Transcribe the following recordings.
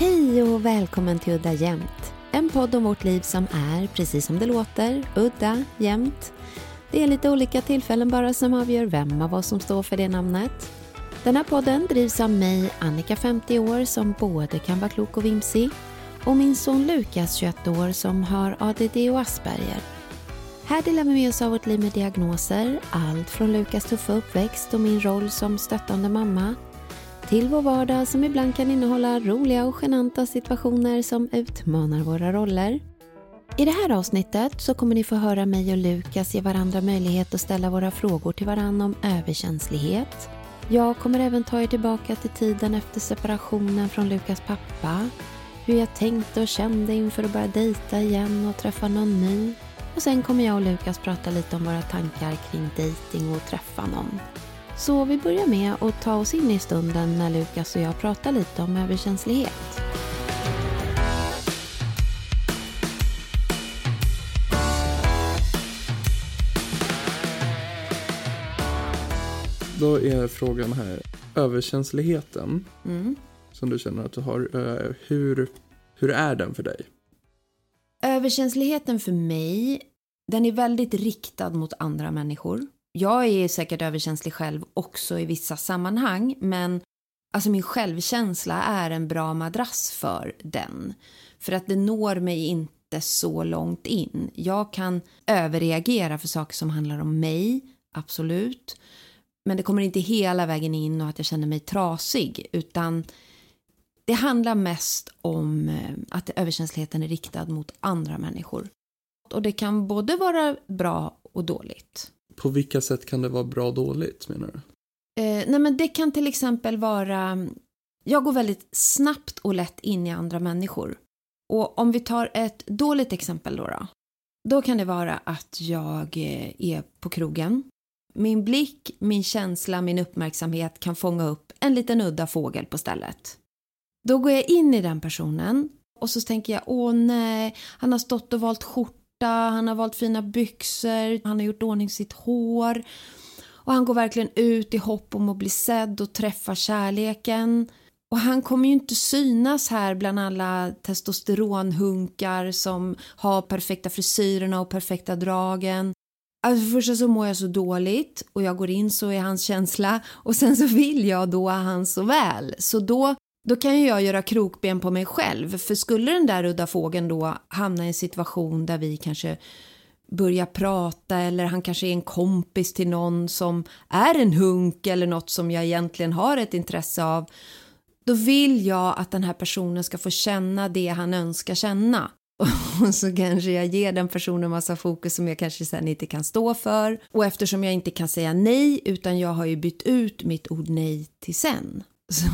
Hej och välkommen till Udda Jämt. En podd om vårt liv som är, precis som det låter, udda, jämt. Det är lite olika tillfällen bara som avgör vem av oss som står för det namnet. Den här podden drivs av mig, Annika 50 år, som både kan vara klok och vimsig och min son Lukas 21 år som har ADD och Asperger. Här delar vi med oss av vårt liv med diagnoser, allt från Lukas tuffa uppväxt och min roll som stöttande mamma till vår vardag som ibland kan innehålla roliga och genanta situationer som utmanar våra roller. I det här avsnittet så kommer ni få höra mig och Lukas ge varandra möjlighet att ställa våra frågor till varandra om överkänslighet. Jag kommer även ta er tillbaka till tiden efter separationen från Lukas pappa, hur jag tänkte och kände inför att börja dejta igen och träffa någon ny. Och sen kommer jag och Lukas prata lite om våra tankar kring dejting och träffa någon. Så vi börjar med att ta oss in i stunden när Lukas och jag pratar lite om överkänslighet. Då är frågan här, överkänsligheten Mm. som du känner att du har, eh, hur, hur är den för dig? Överkänsligheten för mig, den är väldigt riktad mot andra människor. Jag är säkert överkänslig själv också i vissa sammanhang, men alltså min självkänsla är en bra madrass för den. För att det når mig inte så långt in. Jag kan överreagera för saker som handlar om mig, absolut. Men det kommer inte hela vägen in och att jag känner mig trasig, utan det handlar mest om eh, att överkänsligheten är riktad mot andra människor. Och det kan både vara bra och dåligt. På vilka sätt kan det vara bra och dåligt menar du? Eh, nej men det kan till exempel vara... Jag går väldigt snabbt och lätt in i andra människor. Och om vi tar ett dåligt exempel då, då. Då kan det vara att jag eh, är på krogen. Min blick, min känsla, min uppmärksamhet kan fånga upp en liten udda fågel på stället. Då går jag in i den personen och så tänker jag, åh nej, han har stått och valt skjorta, han har valt fina byxor, han har gjort ordning sitt hår. Och han går verkligen ut i hopp om att bli sedd och träffa kärleken. Och han kommer ju inte synas här bland alla testosteronhunkar som har perfekta frisyrerna och perfekta dragen. Alltså för det första så mår jag så dåligt och jag går in så i hans känsla och sen så vill jag då han så väl. Så då, då kan ju jag göra krokben på mig själv för skulle den där udda fågeln då hamna i en situation där vi kanske börjar prata eller han kanske är en kompis till någon som är en hunk eller något som jag egentligen har ett intresse av då vill jag att den här personen ska få känna det han önskar känna. Och så kanske jag ger den personen massa fokus som jag kanske sen inte kan stå för. Och eftersom jag inte kan säga nej utan jag har ju bytt ut mitt ord nej till sen. Så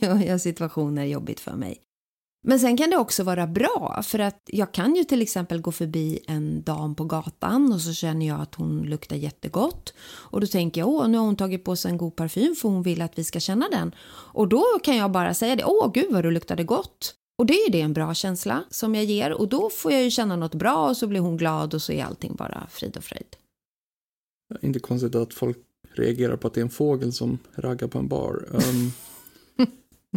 gör jag situationer jobbigt för mig. Men sen kan det också vara bra för att jag kan ju till exempel gå förbi en dam på gatan och så känner jag att hon luktar jättegott och då tänker jag åh nu har hon tagit på sig en god parfym för hon vill att vi ska känna den och då kan jag bara säga det åh gud vad du luktade gott och det är det en bra känsla som jag ger och då får jag ju känna något bra och så blir hon glad och så är allting bara frid och fröjd. Inte konstigt att folk reagerar på att det är en fågel som raggar på en bar. Um,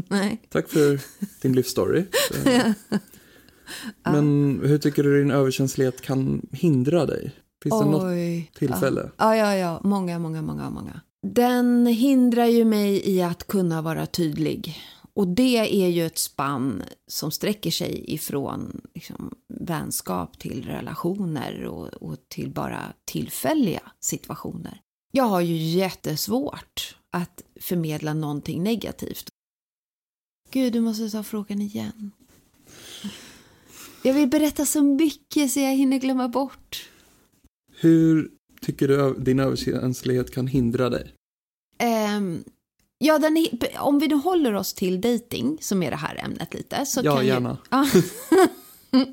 Nej. tack för din livsstory. Så- Men hur tycker du din överkänslighet kan hindra dig? Finns det något Oj. tillfälle? Ja, ja, ja. Många, många, många, många. Den hindrar ju mig i att kunna vara tydlig. Och det är ju ett spann som sträcker sig ifrån liksom, vänskap till relationer och, och till bara tillfälliga situationer. Jag har ju jättesvårt att förmedla någonting negativt. Gud, du måste ta frågan igen. Jag vill berätta så mycket så jag hinner glömma bort. Hur tycker du din överkänslighet kan hindra dig? Um, ja, den, om vi nu håller oss till dating som är det här ämnet lite. Så ja, kan gärna. Ju,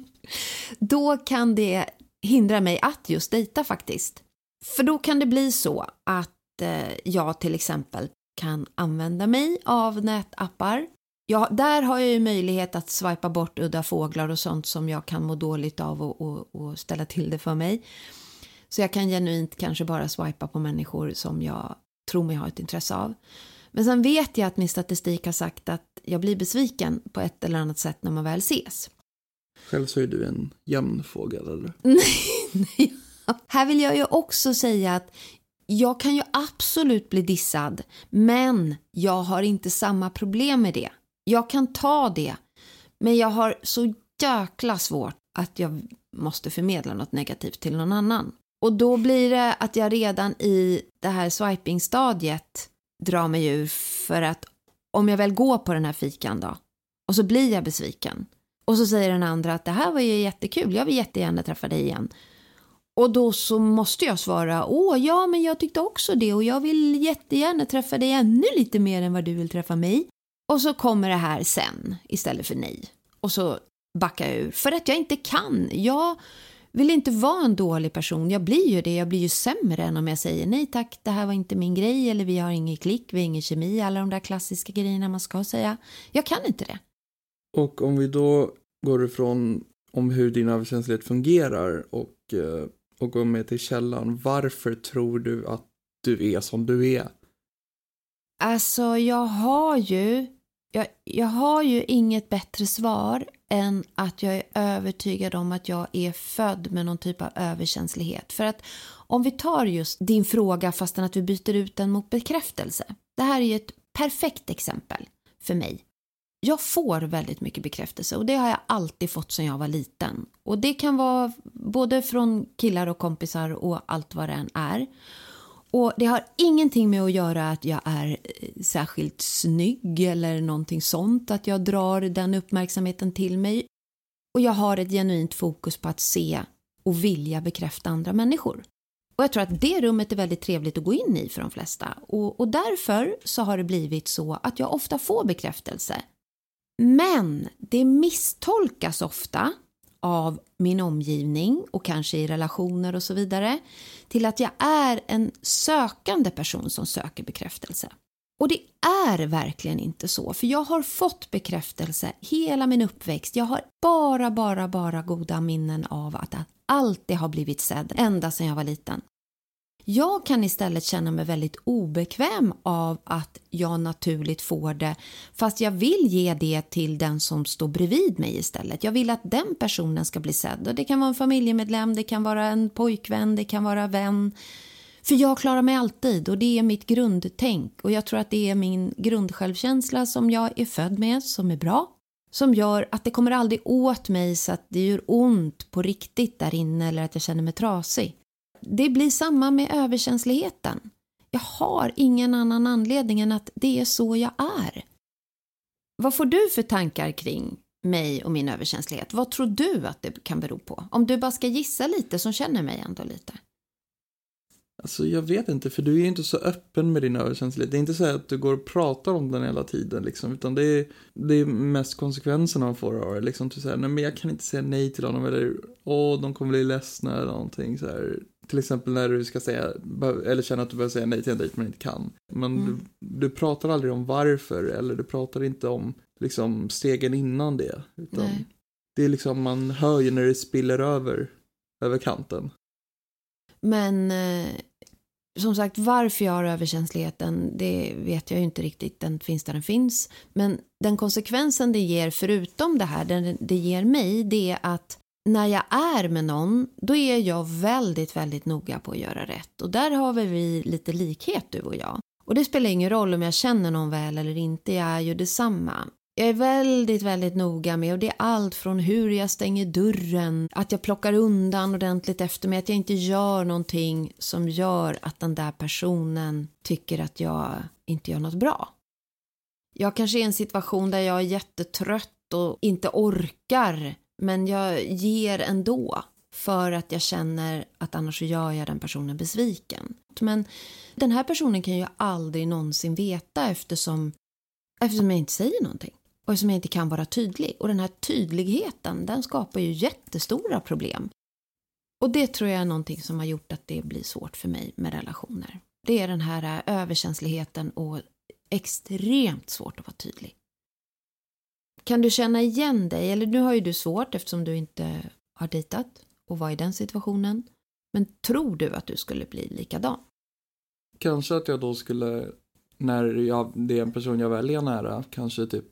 då kan det hindra mig att just dejta faktiskt. För då kan det bli så att eh, jag till exempel kan använda mig av nätappar. Ja, där har jag ju möjlighet att swipa bort udda fåglar och sånt som jag kan må dåligt av och, och, och ställa till det för mig. Så jag kan genuint kanske bara swipa på människor som jag tror mig ha ett intresse av. Men sen vet jag att min statistik har sagt att jag blir besviken på ett eller annat sätt när man väl ses. Själv så är du en jämn fågel eller? nej. Här vill jag ju också säga att jag kan ju absolut bli dissad, men jag har inte samma problem med det. Jag kan ta det, men jag har så jäkla svårt att jag måste förmedla något negativt till någon annan. Och då blir det att jag redan i det här swiping-stadiet drar mig ur för att om jag väl går på den här fikan då och så blir jag besviken och så säger den andra att det här var ju jättekul, jag vill jättegärna träffa dig igen. Och då så måste jag svara, åh ja men jag tyckte också det och jag vill jättegärna träffa dig ännu lite mer än vad du vill träffa mig. Och så kommer det här sen istället för nej. Och så backar jag ur för att jag inte kan. Jag vill inte vara en dålig person. Jag blir ju det. Jag blir ju sämre än om jag säger nej tack, det här var inte min grej eller vi har ingen klick, vi har ingen kemi, alla de där klassiska grejerna man ska säga. Jag kan inte det. Och om vi då går ifrån om hur din överkänslighet fungerar och, eh, och går med till källan. Varför tror du att du är som du är? Alltså, jag har ju, jag, jag har ju inget bättre svar än att jag är övertygad om att jag är född med någon typ av överkänslighet. För att om vi tar just din fråga fastän att vi byter ut den mot bekräftelse. Det här är ju ett perfekt exempel för mig. Jag får väldigt mycket bekräftelse och det har jag alltid fått sedan jag var liten. Och det kan vara både från killar och kompisar och allt vad det än är. Och det har ingenting med att göra att jag är eh, särskilt snygg eller någonting sånt, att jag drar den uppmärksamheten till mig. Och jag har ett genuint fokus på att se och vilja bekräfta andra människor. Och jag tror att det rummet är väldigt trevligt att gå in i för de flesta. Och, och därför så har det blivit så att jag ofta får bekräftelse. Men det misstolkas ofta av min omgivning och kanske i relationer och så vidare till att jag är en sökande person som söker bekräftelse. Och det är verkligen inte så, för jag har fått bekräftelse hela min uppväxt. Jag har bara, bara, bara goda minnen av att alltid ha blivit sedd ända sedan jag var liten. Jag kan istället känna mig väldigt obekväm av att jag naturligt får det fast jag vill ge det till den som står bredvid mig istället. Jag vill att den personen ska bli sedd. Och det kan vara en familjemedlem, det kan vara en pojkvän, det kan vara vän. För jag klarar mig alltid och det är mitt grundtänk och jag tror att det är min grundsjälvkänsla som jag är född med som är bra som gör att det kommer aldrig åt mig så att det gör ont på riktigt där inne eller att jag känner mig trasig. Det blir samma med överkänsligheten. Jag har ingen annan anledning än att det är så jag är. Vad får du för tankar kring mig och min överkänslighet? Vad tror du att det kan bero på? Om du bara ska gissa lite som känner mig ändå lite. Alltså jag vet inte, för du är ju inte så öppen med din överkänslighet. Det är inte så att du går och pratar om den hela tiden liksom, utan det är, det är mest konsekvenserna man får av det. Liksom, typ du säger, nej men jag kan inte säga nej till honom, eller åh, de kommer bli ledsna eller någonting så här. Till exempel när du ska säga, eller känner att du behöver säga nej till en dejt men inte kan. Men mm. du, du, pratar aldrig om varför, eller du pratar inte om liksom stegen innan det. Utan nej. det är liksom, man hör ju när det spiller över, över kanten. Men eh, som sagt, varför jag har överkänsligheten, det vet jag ju inte riktigt. Den finns där den finns. Men den konsekvensen det ger, förutom det här, den det ger mig, det är att när jag är med någon, då är jag väldigt, väldigt noga på att göra rätt. Och där har vi lite likhet, du och jag. Och det spelar ingen roll om jag känner någon väl eller inte, jag är ju detsamma. Jag är väldigt, väldigt noga med och det är allt från hur jag stänger dörren, att jag plockar undan ordentligt efter mig, att jag inte gör någonting som gör att den där personen tycker att jag inte gör något bra. Jag kanske är i en situation där jag är jättetrött och inte orkar, men jag ger ändå för att jag känner att annars så gör jag den personen besviken. Men den här personen kan jag aldrig någonsin veta eftersom, eftersom jag inte säger någonting och eftersom jag inte kan vara tydlig. Och den här tydligheten den skapar ju jättestora problem. Och det tror jag är någonting som har gjort att det blir svårt för mig med relationer. Det är den här överkänsligheten och extremt svårt att vara tydlig. Kan du känna igen dig? Eller nu har ju du svårt eftersom du inte har dejtat och var i den situationen. Men tror du att du skulle bli likadan? Kanske att jag då skulle, när jag, det är en person jag väljer nära, kanske typ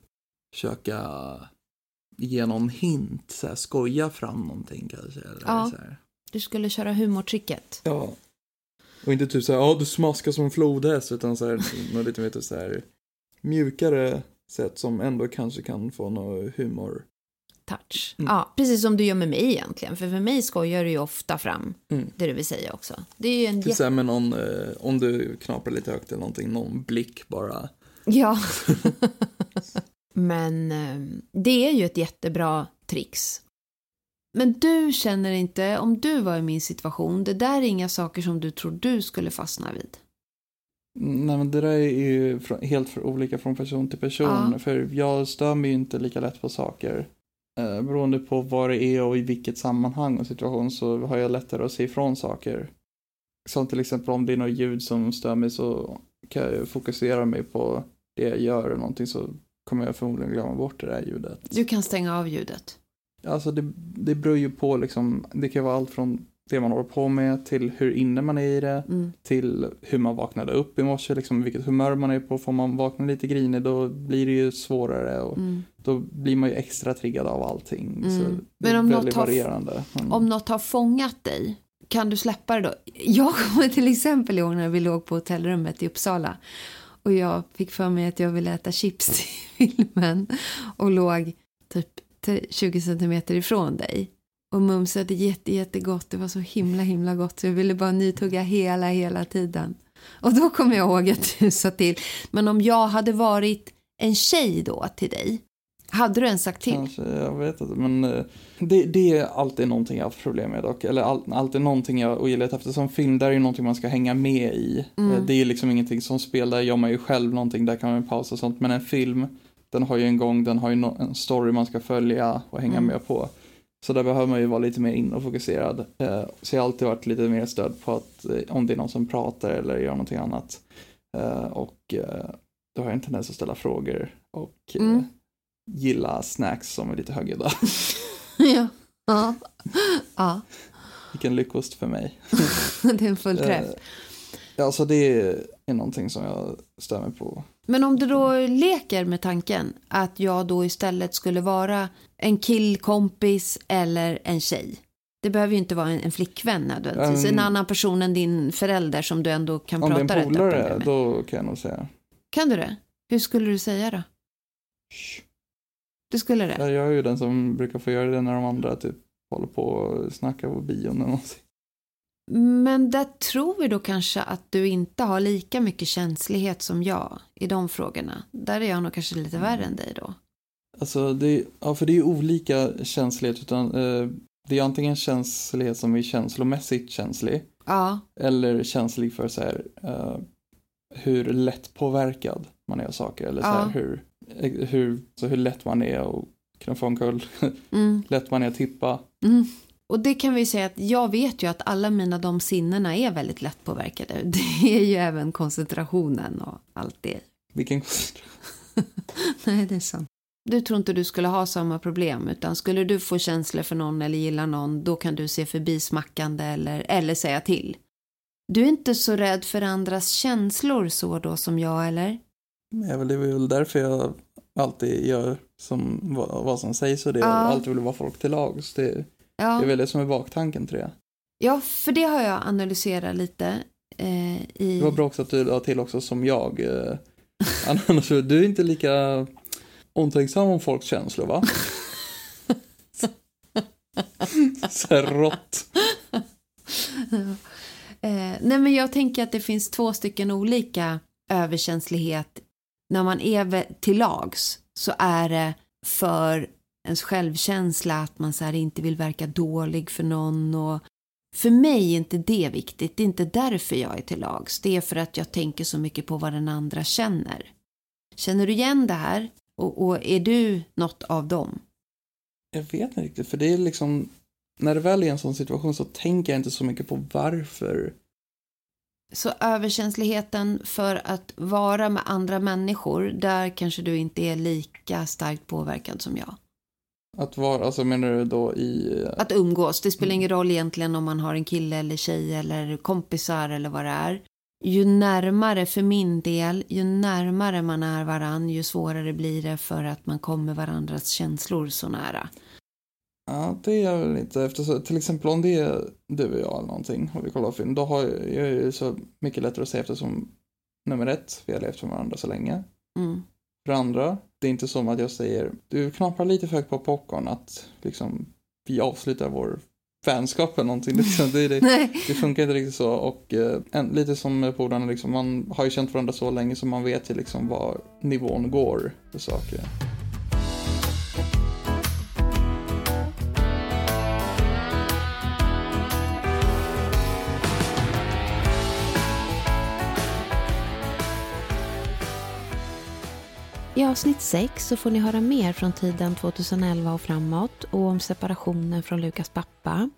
försöka ge någon hint, så här, skoja fram någonting kanske. Eller Ja. så här. Du skulle köra humortricket. Ja. Och inte typ så här, ja du smaskar som en flodhäst, utan så här, lite mer typ så här mjukare sätt som ändå kanske kan få någon humor. Touch. Mm. Ja, precis som du gör med mig egentligen. För för mig skojar du ju ofta fram Mm. det du vill säga också. Det är ju en Typ så här med någon, eh, om du knaprar lite högt eller någonting, någon blick bara. Ja. Men eh, det är ju ett jättebra trix. Men du känner inte, om du var i min situation, det där är inga saker som du tror du skulle fastna vid. Nej men det där är ju helt för olika från person till person. Ja. För jag stör mig ju inte lika lätt på saker. Eh, beroende på vad det är och i vilket sammanhang och situation så har jag lättare att se ifrån saker. Som till exempel om det är något ljud som stör mig så kan jag fokusera mig på det jag gör eller någonting så kommer jag förmodligen glömma bort det där ljudet. Du kan stänga av ljudet. Alltså det, det beror ju på liksom, det kan vara allt från det man håller på med till hur inne man är i det Mm. till hur man vaknade upp i morse, liksom vilket humör man är på. Får man vakna lite grinig då blir det ju svårare och Mm. då blir man ju extra triggad av allting. Så Mm. det Men om något har- varierande. Men, Om något har fångat dig, kan du släppa det då? Jag kommer till exempel ihåg när vi låg på hotellrummet i Uppsala och jag fick för mig att jag ville äta chips till filmen och låg typ t- 20 centimeter ifrån dig och mumsade jätte, jättegott. Det var så himla, himla gott så jag ville bara nytugga hela, hela tiden. Och då kommer jag ihåg att du sa till. Men om jag hade varit en tjej då till dig, hade du ens sagt till? Kanske, jag vet inte. Men eh, det, det är alltid någonting jag har haft problem med dock. Eller all, alltid någonting jag ogillar. Eftersom film, där är ju någonting man ska hänga med i. Mm. Eh, Det är liksom ingenting som spel, där gör man ju själv någonting, där kan man pausa och sånt. Men en film, den har ju en gång, den har ju no, en story man ska följa och hänga Mm. med på. Så där behöver man ju vara lite mer in och fokuserad. Eh, Så jag har alltid varit lite mer stöd på att eh, om det är någon som pratar eller gör någonting annat. Eh, Och då har jag en tendens att ställa frågor och Mm. gilla snacks som är lite högljudda. ja. Ja. ja, Vilken lyckost för mig. det är en full träff. Ja, så det är någonting som jag mig på. Men om du då leker med tanken att jag då istället skulle vara en killkompis eller en tjej. Det behöver ju inte vara en, en flickvän nödvändigtvis. Um, en annan person än din förälder som du ändå kan Om det är prata en rätt öppet polare, med. då kan jag nog säga. Kan du det? Hur skulle du säga då? "Shh." Du skulle det? Ja, Jag är ju den som brukar få göra det när de andra typ håller på och snackar på bion eller någonting. Men där tror vi då kanske att du inte har lika mycket känslighet som jag i de frågorna. Där är jag nog kanske lite värre än dig då. Alltså, det ja, för det är ju olika känslighet. Utan, eh, det är antingen känslighet som är känslomässigt känslig. Ja, Eller känslig för så här, eh, hur lätt påverkad man är av saker. Eller så Ja. här, hur, eh, hur, så hur lätt man är att knuffa omkull. mm. lätt man är att tippa. Mm. Och det kan vi säga att jag vet ju att alla mina de sinnena är väldigt lättpåverkade. Det är ju även koncentrationen och allt det. Vilken Nej, det är sant. Du tror inte du skulle ha samma problem utan skulle du få känslor för någon eller gilla någon då kan du se förbi smackande eller, eller säga till. Du är inte så rädd för andras känslor så då som jag eller? Väl, det är väl därför jag alltid gör som, vad, vad som sägs och det. Ja. Och alltid vill vara folk till lags. Det, det Ja. är väl det som är baktanken till det. ja, för det har jag analyserat lite eh, i... Det var bra också att du la till också som jag. Eh, annars, du är inte lika omtänksam om folks känslor va? Så här rått. Eh, nej men jag tänker att det finns två stycken olika överkänslighet. När man är till lags så är det för ens självkänsla, att man så inte vill verka dålig för någon. Och för mig är inte det viktigt. Det är inte därför jag är till lags. Det är för att jag tänker så mycket på vad den andra känner. Känner du igen det här? Och, och är du något av dem? Jag vet inte riktigt, för det är liksom när det väl är en sån situation så tänker jag inte så mycket på varför. Så överkänsligheten för att vara med andra människor, där kanske du inte är lika starkt påverkad som jag? Att vara, alltså menar du då i... Eh, att umgås. Det spelar ingen roll egentligen om man har en kille eller tjej eller kompisar eller vad det är. Ju närmare, för min del, ju närmare man är varann, ju svårare blir det för att man kommer varandras känslor så nära. Ja, det är jag väl inte. Eftersom, till exempel om det är du och jag eller någonting och vi kollar film, då har jag, jag är så mycket lättare att säga eftersom nummer ett, vi har levt med varandra så länge. Mm. För andra, det är inte som att jag säger, du knappar lite för högt på popcorn, att liksom vi avslutar vår vänskap eller någonting. Liksom. Det, det, det, funkar inte riktigt så. Och eh, en, lite som polarna, liksom, man har ju känt varandra så länge så man vet ju liksom var nivån går för saker. I avsnitt 6 så får ni höra mer från tiden 2011 och framåt och om separationen från Lukas pappa.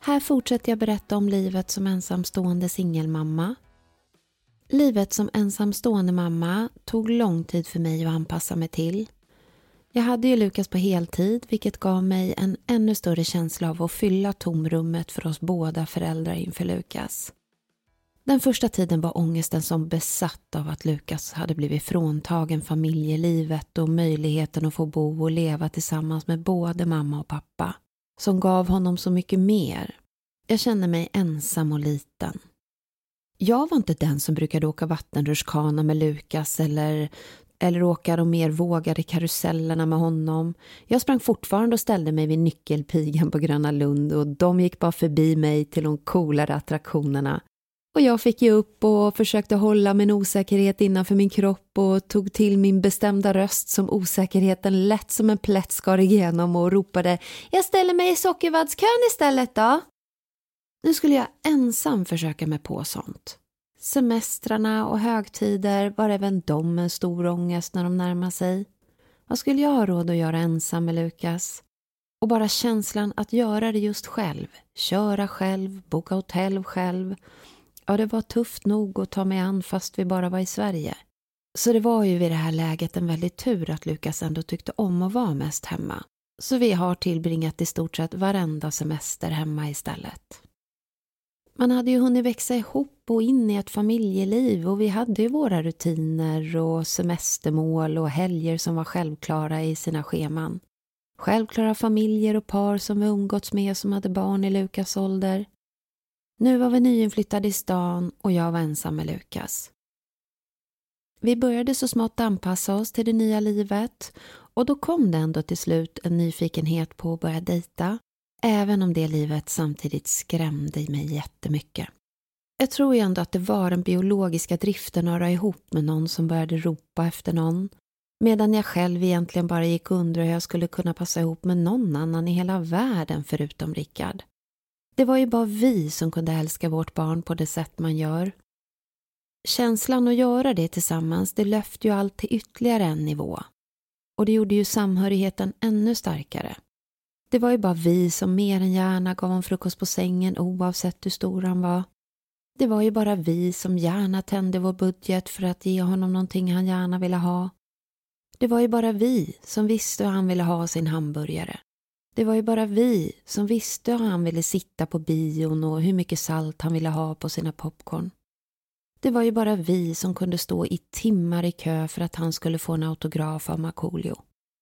Här fortsätter jag berätta om livet som ensamstående singelmamma. Livet som ensamstående mamma tog lång tid för mig att anpassa mig till. Jag hade ju Lukas på heltid vilket gav mig en ännu större känsla av att fylla tomrummet för oss båda föräldrar inför Lukas. Den första tiden var ångesten som besatt av att Lukas hade blivit fråntagen familjelivet och möjligheten att få bo och leva tillsammans med både mamma och pappa. Som gav honom så mycket mer. Jag kände mig ensam och liten. Jag var inte den som brukade åka vattenrutschkana med Lukas eller, eller åka de mer vågade karusellerna med honom. Jag sprang fortfarande och ställde mig vid nyckelpigan på Gröna Lund och de gick bara förbi mig till de coolare attraktionerna och jag fick ge upp och försökte hålla min osäkerhet innanför min kropp och tog till min bestämda röst som osäkerheten lätt som en plätt skar igenom och ropade Jag ställer mig i sockervaddskön istället då. Nu skulle jag ensam försöka mig på sånt. Semestrarna och högtider var även de en stor ångest när de närmade sig. Vad skulle jag ha råd att göra ensam med Lukas? Och bara känslan att göra det just själv, köra själv, boka hotell själv Ja, det var tufft nog att ta mig an fast vi bara var i Sverige. Så det var ju vid det här läget en väldig tur att Lukas ändå tyckte om att vara mest hemma. Så vi har tillbringat i stort sett varenda semester hemma istället. Man hade ju hunnit växa ihop och in i ett familjeliv och vi hade ju våra rutiner och semestermål och helger som var självklara i sina scheman. Självklara familjer och par som vi umgåtts med som hade barn i Lukas ålder. Nu var vi nyinflyttade i stan och jag var ensam med Lukas. Vi började så smått anpassa oss till det nya livet och då kom det ändå till slut en nyfikenhet på att börja dejta även om det livet samtidigt skrämde mig jättemycket. Jag tror ju ändå att det var den biologiska driften att höra ihop med någon som började ropa efter någon medan jag själv egentligen bara gick under hur jag skulle kunna passa ihop med någon annan i hela världen förutom Rickard. Det var ju bara vi som kunde älska vårt barn på det sätt man gör. Känslan att göra det tillsammans, det löfte ju allt till ytterligare en nivå. Och det gjorde ju samhörigheten ännu starkare. Det var ju bara vi som mer än gärna gav honom frukost på sängen oavsett hur stor han var. Det var ju bara vi som gärna tände vår budget för att ge honom någonting han gärna ville ha. Det var ju bara vi som visste hur han ville ha sin hamburgare. Det var ju bara vi som visste hur han ville sitta på bion och hur mycket salt han ville ha på sina popcorn. Det var ju bara vi som kunde stå i timmar i kö för att han skulle få en autograf av Markoolio.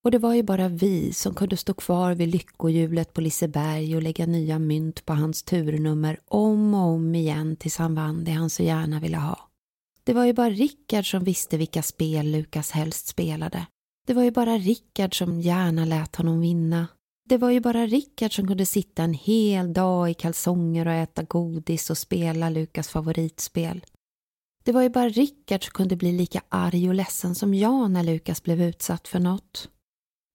Och det var ju bara vi som kunde stå kvar vid lyckohjulet på Liseberg och lägga nya mynt på hans turnummer om och om igen tills han vann det han så gärna ville ha. Det var ju bara Rickard som visste vilka spel Lukas helst spelade. Det var ju bara Rickard som gärna lät honom vinna det var ju bara Rickard som kunde sitta en hel dag i kalsonger och äta godis och spela Lukas favoritspel. Det var ju bara Rickard som kunde bli lika arg och ledsen som jag när Lukas blev utsatt för något.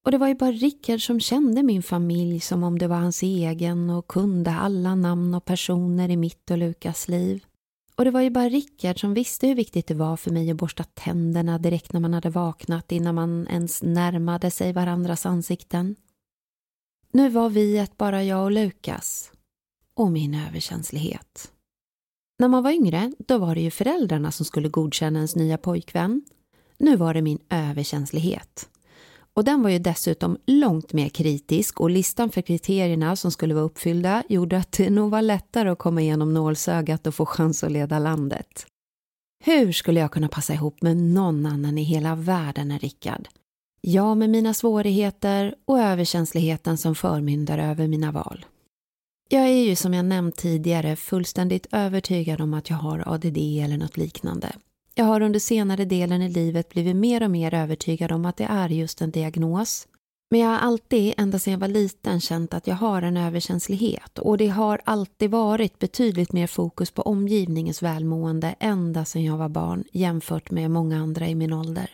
Och det var ju bara Rickard som kände min familj som om det var hans egen och kunde alla namn och personer i mitt och Lukas liv. Och det var ju bara Rickard som visste hur viktigt det var för mig att borsta tänderna direkt när man hade vaknat innan man ens närmade sig varandras ansikten. Nu var vi ett bara jag och Lukas. Och min överkänslighet. När man var yngre, då var det ju föräldrarna som skulle godkänna ens nya pojkvän. Nu var det min överkänslighet. Och den var ju dessutom långt mer kritisk och listan för kriterierna som skulle vara uppfyllda gjorde att det nog var lättare att komma igenom nålsögat och få chans att leda landet. Hur skulle jag kunna passa ihop med någon annan i hela världen än Rickard? Jag med mina svårigheter och överkänsligheten som förmyndare över mina val. Jag är ju som jag nämnt tidigare fullständigt övertygad om att jag har ADD eller något liknande. Jag har under senare delen i livet blivit mer och mer övertygad om att det är just en diagnos. Men jag har alltid, ända sedan jag var liten, känt att jag har en överkänslighet och det har alltid varit betydligt mer fokus på omgivningens välmående ända sedan jag var barn jämfört med många andra i min ålder.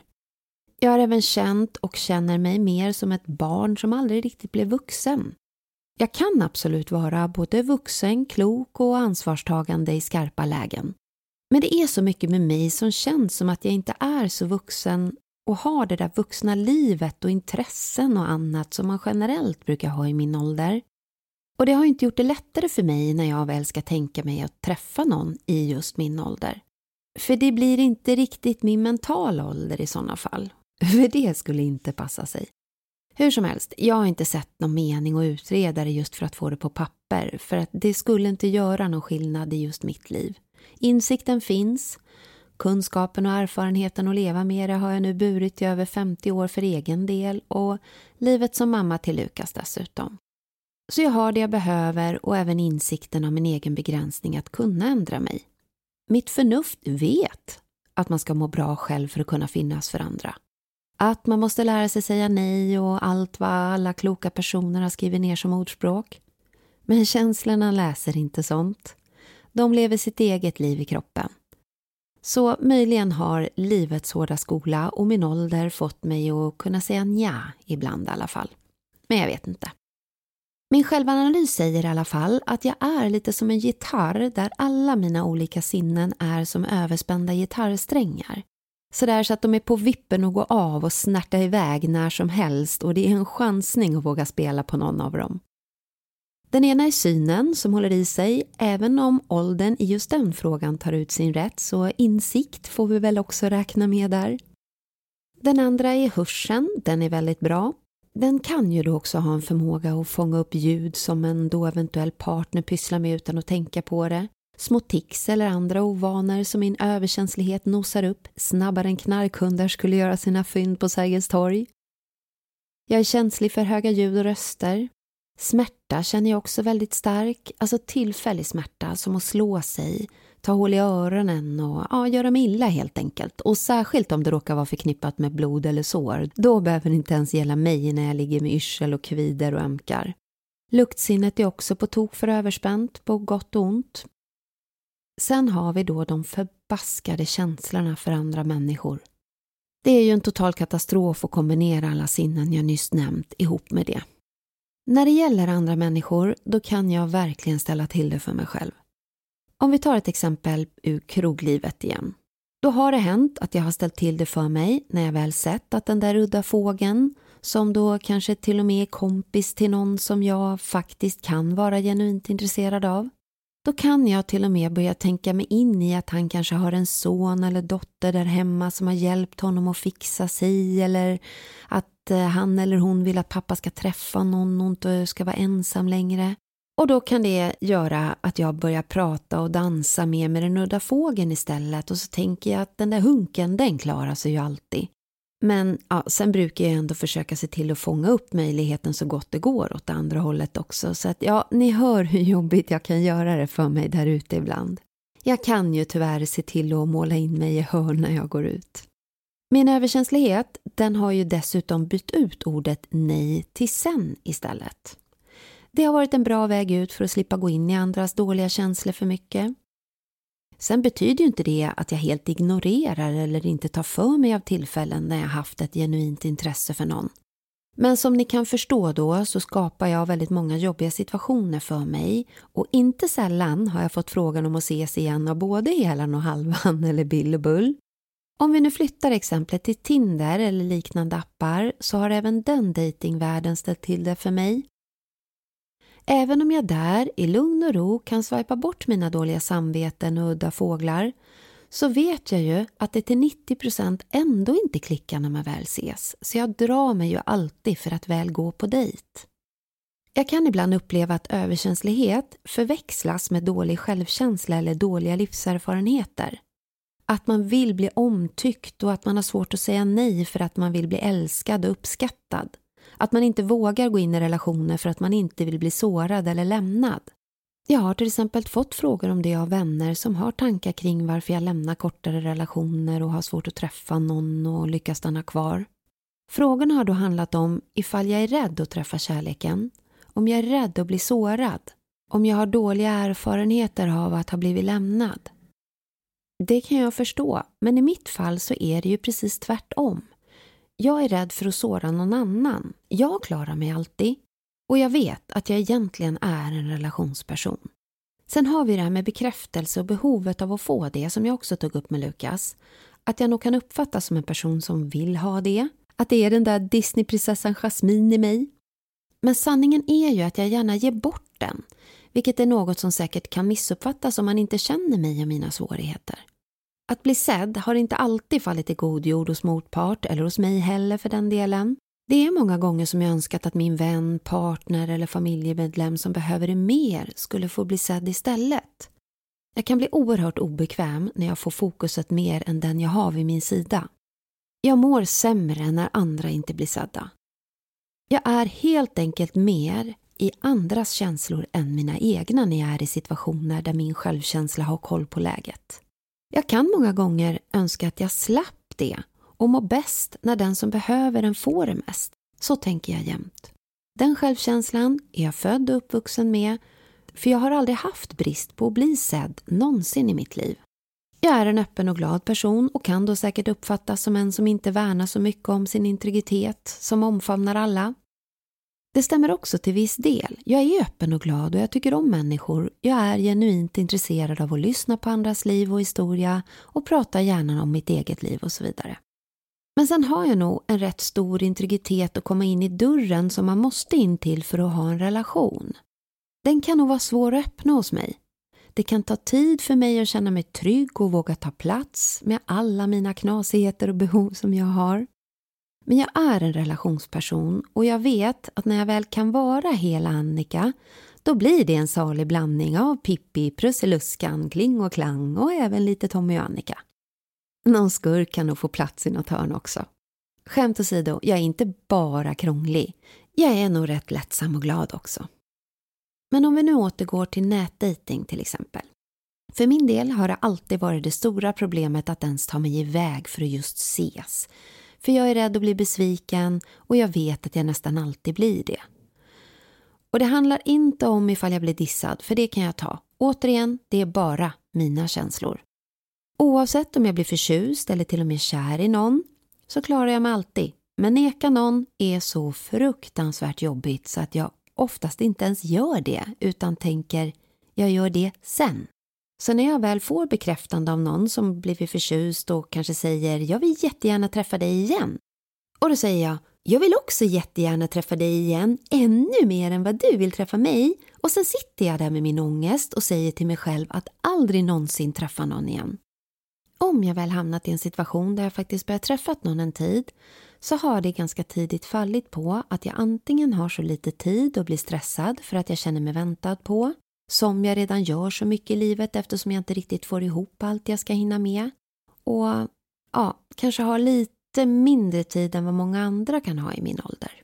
Jag har även känt och känner mig mer som ett barn som aldrig riktigt blev vuxen. Jag kan absolut vara både vuxen, klok och ansvarstagande i skarpa lägen. Men det är så mycket med mig som känns som att jag inte är så vuxen och har det där vuxna livet och intressen och annat som man generellt brukar ha i min ålder. Och det har inte gjort det lättare för mig när jag väl ska tänka mig att träffa någon i just min ålder. För det blir inte riktigt min mentala ålder i sådana fall. För det skulle inte passa sig. Hur som helst, jag har inte sett någon mening att utreda det just för att få det på papper, för att det skulle inte göra någon skillnad i just mitt liv. Insikten finns, kunskapen och erfarenheten att leva med det har jag nu burit i över 50 år för egen del och livet som mamma till Lukas dessutom. Så jag har det jag behöver och även insikten om min egen begränsning att kunna ändra mig. Mitt förnuft vet att man ska må bra själv för att kunna finnas för andra. Att man måste lära sig säga nej och allt vad alla kloka personer har skrivit ner som ordspråk. Men känslorna läser inte sånt. De lever sitt eget liv i kroppen. Så möjligen har livets hårda skola och min ålder fått mig att kunna säga nja ibland i alla fall. Men jag vet inte. Min självanalys säger i alla fall att jag är lite som en gitarr där alla mina olika sinnen är som överspända gitarrsträngar. Sådär så att de är på vippen att gå av och snärta iväg när som helst och det är en chansning att våga spela på någon av dem. Den ena är synen som håller i sig, även om åldern i just den frågan tar ut sin rätt så insikt får vi väl också räkna med där. Den andra är hörseln, den är väldigt bra. Den kan ju då också ha en förmåga att fånga upp ljud som en då eventuell partner pysslar med utan att tänka på det. Små tics eller andra ovanor som min överkänslighet nosar upp snabbare än knarkhundar skulle göra sina fynd på Sergels torg. Jag är känslig för höga ljud och röster. Smärta känner jag också väldigt stark, alltså tillfällig smärta som att slå sig, ta hål i öronen och ja, göra mig illa helt enkelt. Och särskilt om det råkar vara förknippat med blod eller sår. Då behöver det inte ens gälla mig när jag ligger med yrsel och kvider och ömkar. Luktsinnet är också på tok för överspänt, på gott och ont. Sen har vi då de förbaskade känslorna för andra människor. Det är ju en total katastrof att kombinera alla sinnen jag nyss nämnt ihop med det. När det gäller andra människor, då kan jag verkligen ställa till det för mig själv. Om vi tar ett exempel ur kroglivet igen. Då har det hänt att jag har ställt till det för mig när jag väl sett att den där udda fågeln, som då kanske till och med är kompis till någon som jag faktiskt kan vara genuint intresserad av, då kan jag till och med börja tänka mig in i att han kanske har en son eller dotter där hemma som har hjälpt honom att fixa sig eller att eh, han eller hon vill att pappa ska träffa någon och inte ska vara ensam längre. Och då kan det göra att jag börjar prata och dansa mer med den udda fågeln istället och så tänker jag att den där hunken, den klarar sig ju alltid. Men ja, sen brukar jag ändå försöka se till att fånga upp möjligheten så gott det går åt andra hållet också. Så att ja, ni hör hur jobbigt jag kan göra det för mig där ute ibland. Jag kan ju tyvärr se till att måla in mig i hörn när jag går ut. Min överkänslighet, den har ju dessutom bytt ut ordet nej till sen istället. Det har varit en bra väg ut för att slippa gå in i andras dåliga känslor för mycket. Sen betyder ju inte det att jag helt ignorerar eller inte tar för mig av tillfällen när jag haft ett genuint intresse för någon. Men som ni kan förstå då så skapar jag väldigt många jobbiga situationer för mig och inte sällan har jag fått frågan om att ses igen av både Helan och Halvan eller Bill och Bull. Om vi nu flyttar exemplet till Tinder eller liknande appar så har även den datingvärlden ställt till det för mig. Även om jag där i lugn och ro kan swipa bort mina dåliga samveten och udda fåglar så vet jag ju att det till 90 procent ändå inte klickar när man väl ses, så jag drar mig ju alltid för att väl gå på dejt. Jag kan ibland uppleva att överkänslighet förväxlas med dålig självkänsla eller dåliga livserfarenheter. Att man vill bli omtyckt och att man har svårt att säga nej för att man vill bli älskad och uppskattad. Att man inte vågar gå in i relationer för att man inte vill bli sårad eller lämnad. Jag har till exempel fått frågor om det av vänner som har tankar kring varför jag lämnar kortare relationer och har svårt att träffa någon och lyckas stanna kvar. Frågorna har då handlat om ifall jag är rädd att träffa kärleken, om jag är rädd att bli sårad, om jag har dåliga erfarenheter av att ha blivit lämnad. Det kan jag förstå, men i mitt fall så är det ju precis tvärtom. Jag är rädd för att såra någon annan. Jag klarar mig alltid. Och jag vet att jag egentligen är en relationsperson. Sen har vi det här med bekräftelse och behovet av att få det som jag också tog upp med Lukas. Att jag nog kan uppfattas som en person som vill ha det. Att det är den där Disneyprinsessan Jasmine i mig. Men sanningen är ju att jag gärna ger bort den. Vilket är något som säkert kan missuppfattas om man inte känner mig och mina svårigheter. Att bli sedd har inte alltid fallit i god jord hos motpart eller hos mig heller för den delen. Det är många gånger som jag önskat att min vän, partner eller familjemedlem som behöver det mer skulle få bli sedd istället. Jag kan bli oerhört obekväm när jag får fokuset mer än den jag har vid min sida. Jag mår sämre när andra inte blir sedda. Jag är helt enkelt mer i andras känslor än mina egna när jag är i situationer där min självkänsla har koll på läget. Jag kan många gånger önska att jag slapp det och må bäst när den som behöver den får det mest. Så tänker jag jämt. Den självkänslan är jag född och uppvuxen med för jag har aldrig haft brist på att bli sedd någonsin i mitt liv. Jag är en öppen och glad person och kan då säkert uppfattas som en som inte värnar så mycket om sin integritet, som omfamnar alla. Det stämmer också till viss del. Jag är öppen och glad och jag tycker om människor. Jag är genuint intresserad av att lyssna på andras liv och historia och pratar gärna om mitt eget liv och så vidare. Men sen har jag nog en rätt stor integritet att komma in i dörren som man måste in till för att ha en relation. Den kan nog vara svår att öppna hos mig. Det kan ta tid för mig att känna mig trygg och våga ta plats med alla mina knasigheter och behov som jag har. Men jag är en relationsperson och jag vet att när jag väl kan vara hela Annika då blir det en salig blandning av Pippi, Prusseluskan, Kling och Klang och även lite Tommy och Annika. Någon skurk kan nog få plats i något hörn också. Skämt åsido, jag är inte bara krånglig. Jag är nog rätt lättsam och glad också. Men om vi nu återgår till nätdating till exempel. För min del har det alltid varit det stora problemet att ens ta mig iväg för att just ses. För jag är rädd att bli besviken och jag vet att jag nästan alltid blir det. Och det handlar inte om ifall jag blir dissad, för det kan jag ta. Återigen, det är bara mina känslor. Oavsett om jag blir förtjust eller till och med kär i någon så klarar jag mig alltid. Men neka någon är så fruktansvärt jobbigt så att jag oftast inte ens gör det utan tänker jag gör det sen. Så när jag väl får bekräftande av någon som blivit förtjust och kanske säger jag vill jättegärna träffa dig igen. Och då säger jag jag vill också jättegärna träffa dig igen, ännu mer än vad du vill träffa mig. Och sen sitter jag där med min ångest och säger till mig själv att aldrig någonsin träffa någon igen. Om jag väl hamnat i en situation där jag faktiskt börjat träffat någon en tid så har det ganska tidigt fallit på att jag antingen har så lite tid och blir stressad för att jag känner mig väntad på som jag redan gör så mycket i livet eftersom jag inte riktigt får ihop allt jag ska hinna med. Och ja, kanske har lite mindre tid än vad många andra kan ha i min ålder.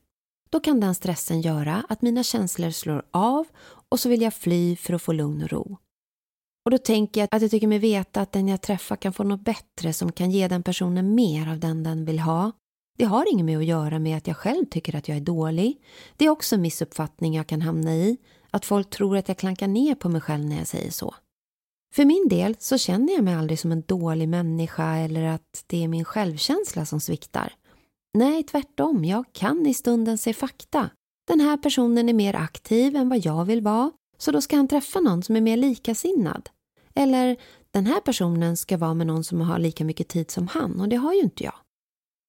Då kan den stressen göra att mina känslor slår av och så vill jag fly för att få lugn och ro. Och då tänker jag att jag tycker mig veta att den jag träffar kan få något bättre som kan ge den personen mer av den den vill ha. Det har inget med att göra med att jag själv tycker att jag är dålig. Det är också en missuppfattning jag kan hamna i. Att folk tror att jag klankar ner på mig själv när jag säger så. För min del så känner jag mig aldrig som en dålig människa eller att det är min självkänsla som sviktar. Nej, tvärtom. Jag kan i stunden se fakta. Den här personen är mer aktiv än vad jag vill vara, så då ska han träffa någon som är mer likasinnad. Eller, den här personen ska vara med någon som har lika mycket tid som han och det har ju inte jag.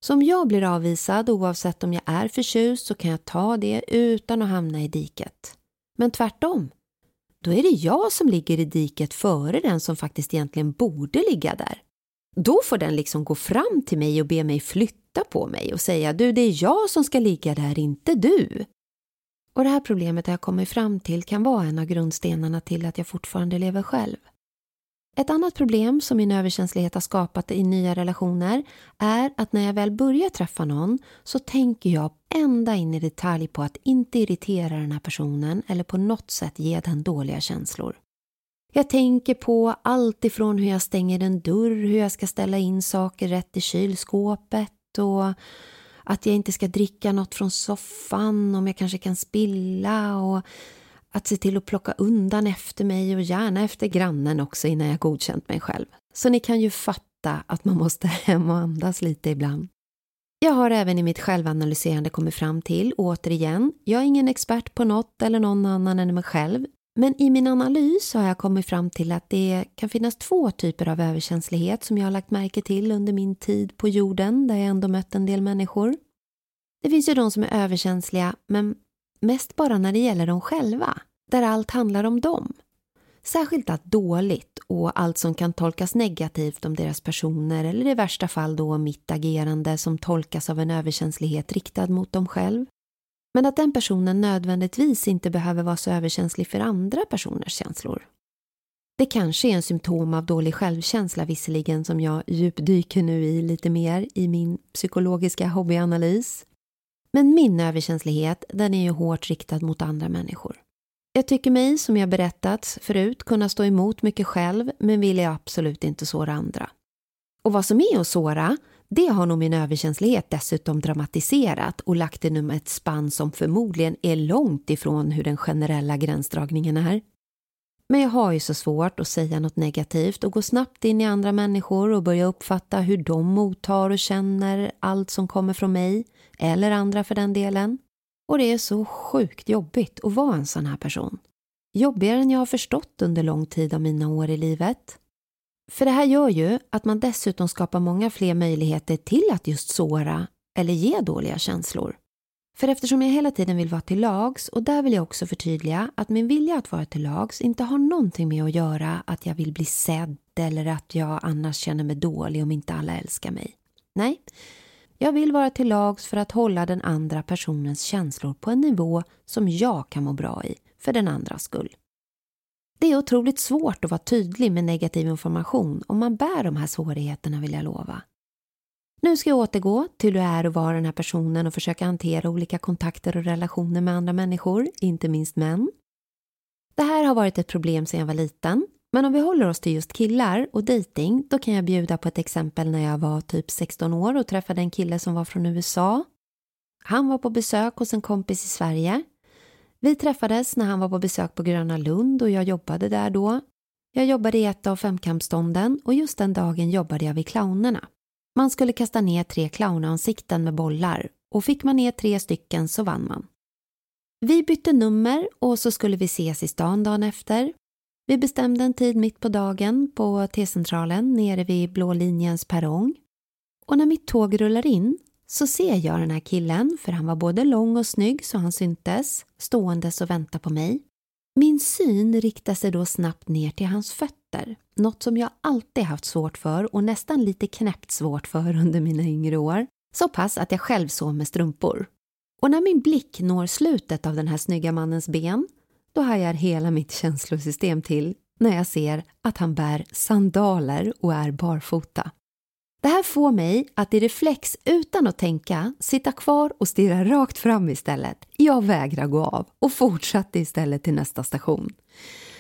Så om jag blir avvisad oavsett om jag är förtjust så kan jag ta det utan att hamna i diket. Men tvärtom, då är det jag som ligger i diket före den som faktiskt egentligen borde ligga där. Då får den liksom gå fram till mig och be mig flytta på mig och säga du, det är jag som ska ligga där, inte du. Och det här problemet har jag kommit fram till kan vara en av grundstenarna till att jag fortfarande lever själv. Ett annat problem som min överkänslighet har skapat i nya relationer är att när jag väl börjar träffa någon så tänker jag ända in i detalj på att inte irritera den här personen eller på något sätt ge den dåliga känslor. Jag tänker på allt ifrån hur jag stänger en dörr, hur jag ska ställa in saker rätt i kylskåpet och att jag inte ska dricka något från soffan om jag kanske kan spilla och att se till att plocka undan efter mig och gärna efter grannen också innan jag godkänt mig själv. Så ni kan ju fatta att man måste hem och andas lite ibland. Jag har även i mitt självanalyserande kommit fram till, återigen, jag är ingen expert på något eller någon annan än mig själv, men i min analys har jag kommit fram till att det kan finnas två typer av överkänslighet som jag har lagt märke till under min tid på jorden där jag ändå mött en del människor. Det finns ju de som är överkänsliga men mest bara när det gäller dem själva, där allt handlar om dem. Särskilt allt dåligt och allt som kan tolkas negativt om deras personer eller i värsta fall då mitt agerande som tolkas av en överkänslighet riktad mot dem själv. Men att den personen nödvändigtvis inte behöver vara så överkänslig för andra personers känslor. Det kanske är en symptom av dålig självkänsla visserligen som jag djupdyker nu i lite mer i min psykologiska hobbyanalys. Men min överkänslighet den är ju hårt riktad mot andra människor. Jag tycker mig, som jag berättat förut, kunna stå emot mycket själv men vill jag absolut inte såra andra. Och vad som är att såra, det har nog min överkänslighet dessutom dramatiserat och lagt inom ett spann som förmodligen är långt ifrån hur den generella gränsdragningen är. Men jag har ju så svårt att säga något negativt och gå snabbt in i andra människor och börja uppfatta hur de mottar och känner allt som kommer från mig, eller andra för den delen. Och det är så sjukt jobbigt att vara en sån här person. Jobbigare än jag har förstått under lång tid av mina år i livet. För det här gör ju att man dessutom skapar många fler möjligheter till att just såra eller ge dåliga känslor. För eftersom jag hela tiden vill vara till lags och där vill jag också förtydliga att min vilja att vara till lags inte har någonting med att göra att jag vill bli sedd eller att jag annars känner mig dålig om inte alla älskar mig. Nej, jag vill vara till lags för att hålla den andra personens känslor på en nivå som jag kan må bra i, för den andras skull. Det är otroligt svårt att vara tydlig med negativ information om man bär de här svårigheterna vill jag lova. Nu ska jag återgå till hur det är att vara den här personen och försöka hantera olika kontakter och relationer med andra människor, inte minst män. Det här har varit ett problem sedan jag var liten, men om vi håller oss till just killar och dating, då kan jag bjuda på ett exempel när jag var typ 16 år och träffade en kille som var från USA. Han var på besök hos en kompis i Sverige. Vi träffades när han var på besök på Gröna Lund och jag jobbade där då. Jag jobbade i ett av femkampstånden och just den dagen jobbade jag vid clownerna. Man skulle kasta ner tre clownansikten med bollar och fick man ner tre stycken så vann man. Vi bytte nummer och så skulle vi ses i stan dagen efter. Vi bestämde en tid mitt på dagen på T-centralen nere vid Blå linjens perrong. Och när mitt tåg rullar in så ser jag den här killen, för han var både lång och snygg så han syntes, ståendes och vänta på mig. Min syn riktar sig då snabbt ner till hans fötter, något som jag alltid haft svårt för och nästan lite knäppt svårt för under mina yngre år. Så pass att jag själv sov med strumpor. Och när min blick når slutet av den här snygga mannens ben då hajar hela mitt känslosystem till när jag ser att han bär sandaler och är barfota. Det här får mig att i reflex utan att tänka sitta kvar och stirra rakt fram istället. Jag vägrar gå av och fortsatte istället till nästa station.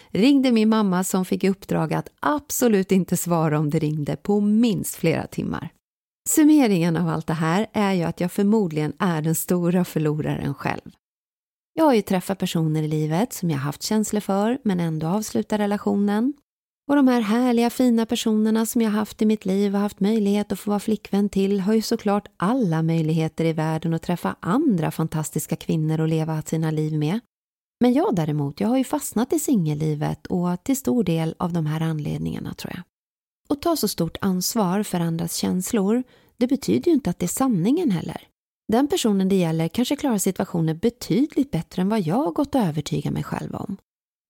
Ringde min mamma som fick i uppdrag att absolut inte svara om det ringde på minst flera timmar. Summeringen av allt det här är ju att jag förmodligen är den stora förloraren själv. Jag har ju träffat personer i livet som jag haft känslor för men ändå avslutar relationen. Och de här härliga fina personerna som jag haft i mitt liv och haft möjlighet att få vara flickvän till har ju såklart alla möjligheter i världen att träffa andra fantastiska kvinnor och leva sina liv med. Men jag däremot, jag har ju fastnat i singellivet och till stor del av de här anledningarna tror jag. Att ta så stort ansvar för andras känslor, det betyder ju inte att det är sanningen heller. Den personen det gäller kanske klarar situationen betydligt bättre än vad jag gått och övertyga mig själv om.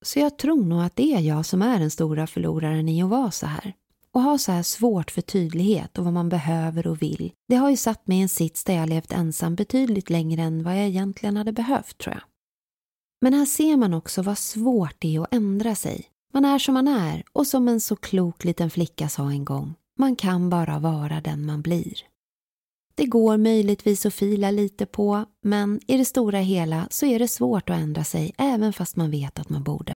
Så jag tror nog att det är jag som är den stora förloraren i att vara så här. Och ha så här svårt för tydlighet och vad man behöver och vill. Det har ju satt mig i en sits där jag levt ensam betydligt längre än vad jag egentligen hade behövt tror jag. Men här ser man också vad svårt det är att ändra sig. Man är som man är och som en så klok liten flicka sa en gång, man kan bara vara den man blir. Det går möjligtvis att fila lite på, men i det stora hela så är det svårt att ändra sig även fast man vet att man borde.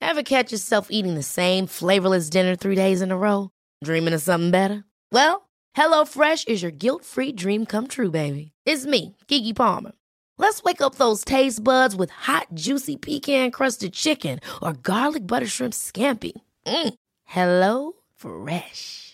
Have catch yourself eating the same flavorless dinner three days in a row? Dreaming of something better? Well, hello fresh is your guilt free dream come true baby. It's me, Gigi Palmer. Let's wake up those taste buds with hot, juicy pecan crusted chicken or garlic butter shrimp scampi. Mm. Hello Fresh.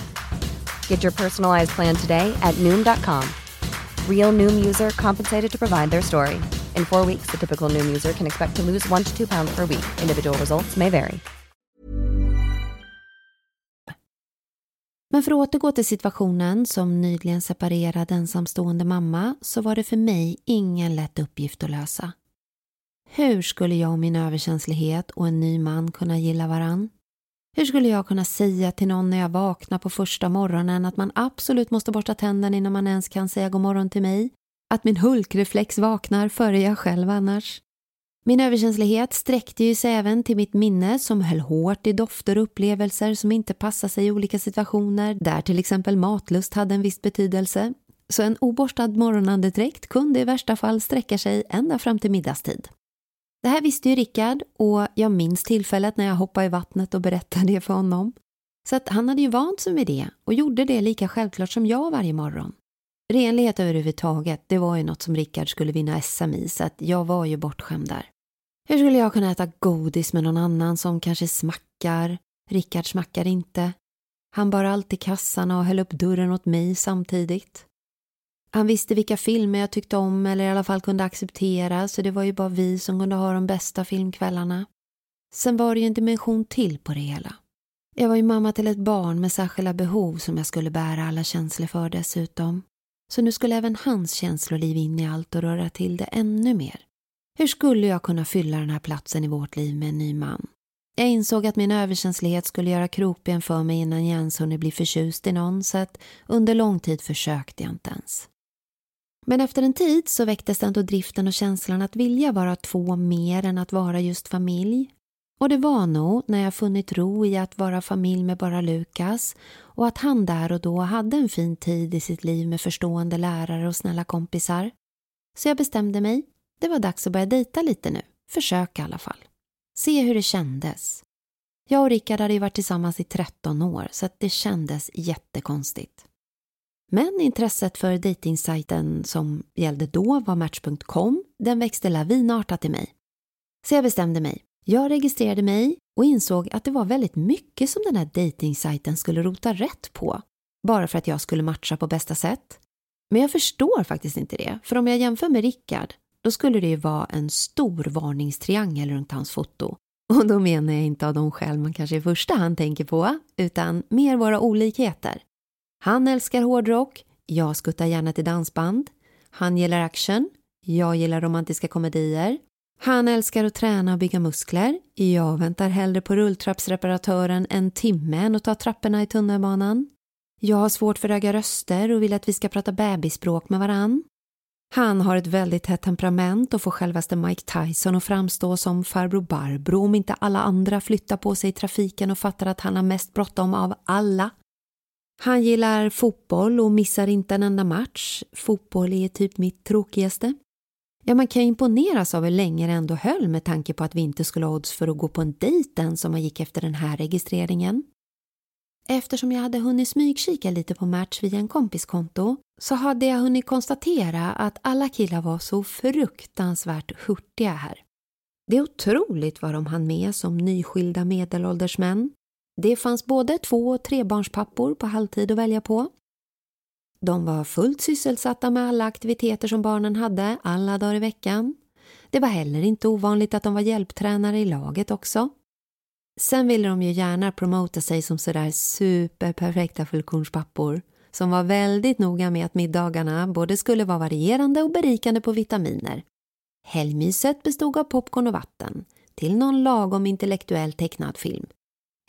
Get your personalized plan today at Noom.com. Real Noom user compensated to provide their story. In four weeks, the typical Noom user can expect to lose one to two pounds per week. Individual results may vary. Men för att återgå till situationen som nyligen separerad ensamstående mamma så var det för mig ingen lätt uppgift att lösa. Hur skulle jag och min överkänslighet och en ny man kunna gilla varann? Hur skulle jag kunna säga till någon när jag vaknar på första morgonen att man absolut måste borsta tänderna innan man ens kan säga god morgon till mig? Att min hulkreflex vaknar före jag själv annars? Min överkänslighet sträckte ju sig även till mitt minne som höll hårt i dofter och upplevelser som inte passar sig i olika situationer, där till exempel matlust hade en viss betydelse. Så en oborstad morgonandedräkt kunde i värsta fall sträcka sig ända fram till middagstid. Det här visste ju Rickard och jag minns tillfället när jag hoppade i vattnet och berättade det för honom. Så att han hade ju vant sig med det och gjorde det lika självklart som jag varje morgon. Renlighet överhuvudtaget, det var ju något som Rickard skulle vinna SM i så att jag var ju bortskämd där. Hur skulle jag kunna äta godis med någon annan som kanske smackar? Rickard smackar inte. Han bar alltid kassarna och höll upp dörren åt mig samtidigt. Han visste vilka filmer jag tyckte om eller i alla fall kunde acceptera så det var ju bara vi som kunde ha de bästa filmkvällarna. Sen var det ju en dimension till på det hela. Jag var ju mamma till ett barn med särskilda behov som jag skulle bära alla känslor för dessutom. Så nu skulle även hans känsloliv in i allt och röra till det ännu mer. Hur skulle jag kunna fylla den här platsen i vårt liv med en ny man? Jag insåg att min överkänslighet skulle göra krokben för mig innan jag ens hunnit bli förtjust i någon så att under lång tid försökte jag inte ens. Men efter en tid så väcktes ändå driften och känslan att vilja vara två mer än att vara just familj. Och det var nog när jag funnit ro i att vara familj med bara Lukas och att han där och då hade en fin tid i sitt liv med förstående lärare och snälla kompisar. Så jag bestämde mig. Det var dags att börja dejta lite nu. Försöka i alla fall. Se hur det kändes. Jag och Rickard hade ju varit tillsammans i 13 år så att det kändes jättekonstigt. Men intresset för dejtingsajten som gällde då var Match.com. Den växte lavinartat i mig. Så jag bestämde mig. Jag registrerade mig och insåg att det var väldigt mycket som den här dejtingsajten skulle rota rätt på. Bara för att jag skulle matcha på bästa sätt. Men jag förstår faktiskt inte det. För om jag jämför med Rickard, då skulle det ju vara en stor varningstriangel runt hans foto. Och då menar jag inte av de skäl man kanske i första hand tänker på, utan mer våra olikheter. Han älskar hårdrock, jag skuttar gärna till dansband. Han gillar action, jag gillar romantiska komedier. Han älskar att träna och bygga muskler. Jag väntar hellre på rulltrappsreparatören en timme än att ta trapporna i tunnelbanan. Jag har svårt för höga röster och vill att vi ska prata bebisspråk med varann. Han har ett väldigt hett temperament och får självaste Mike Tyson att framstå som farbror Barbro om inte alla andra flyttar på sig i trafiken och fattar att han har mest bråttom av alla. Han gillar fotboll och missar inte en enda match. Fotboll är typ mitt tråkigaste. Ja, man kan imponeras av hur länge det ändå höll med tanke på att vi inte skulle ha odds för att gå på en dejt än som man gick efter den här registreringen. Eftersom jag hade hunnit smygkika lite på Match via en kompiskonto så hade jag hunnit konstatera att alla killar var så fruktansvärt hurtiga här. Det är otroligt vad de hann med som nyskilda medelålders män. Det fanns både två och trebarnspappor på halvtid att välja på. De var fullt sysselsatta med alla aktiviteter som barnen hade alla dagar i veckan. Det var heller inte ovanligt att de var hjälptränare i laget också. Sen ville de ju gärna promota sig som sådär superperfekta fullkornspappor som var väldigt noga med att middagarna både skulle vara varierande och berikande på vitaminer. Helgmyset bestod av popcorn och vatten till någon lagom intellektuell tecknad film.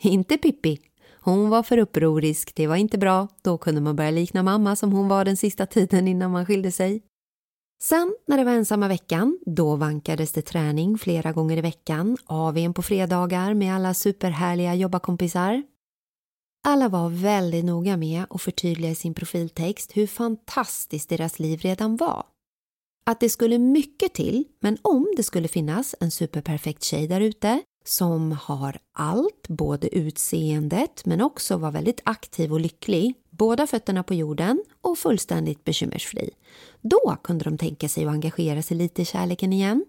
Inte Pippi. Hon var för upprorisk, det var inte bra. Då kunde man börja likna mamma som hon var den sista tiden innan man skilde sig. Sen när det var ensamma veckan, då vankades det träning flera gånger i veckan, AWn på fredagar med alla superhärliga jobbarkompisar. Alla var väldigt noga med att förtydliga i sin profiltext hur fantastiskt deras liv redan var. Att det skulle mycket till, men om det skulle finnas en superperfekt tjej där ute som har allt, både utseendet men också var väldigt aktiv och lycklig, båda fötterna på jorden och fullständigt bekymmersfri. Då kunde de tänka sig att engagera sig lite i kärleken igen.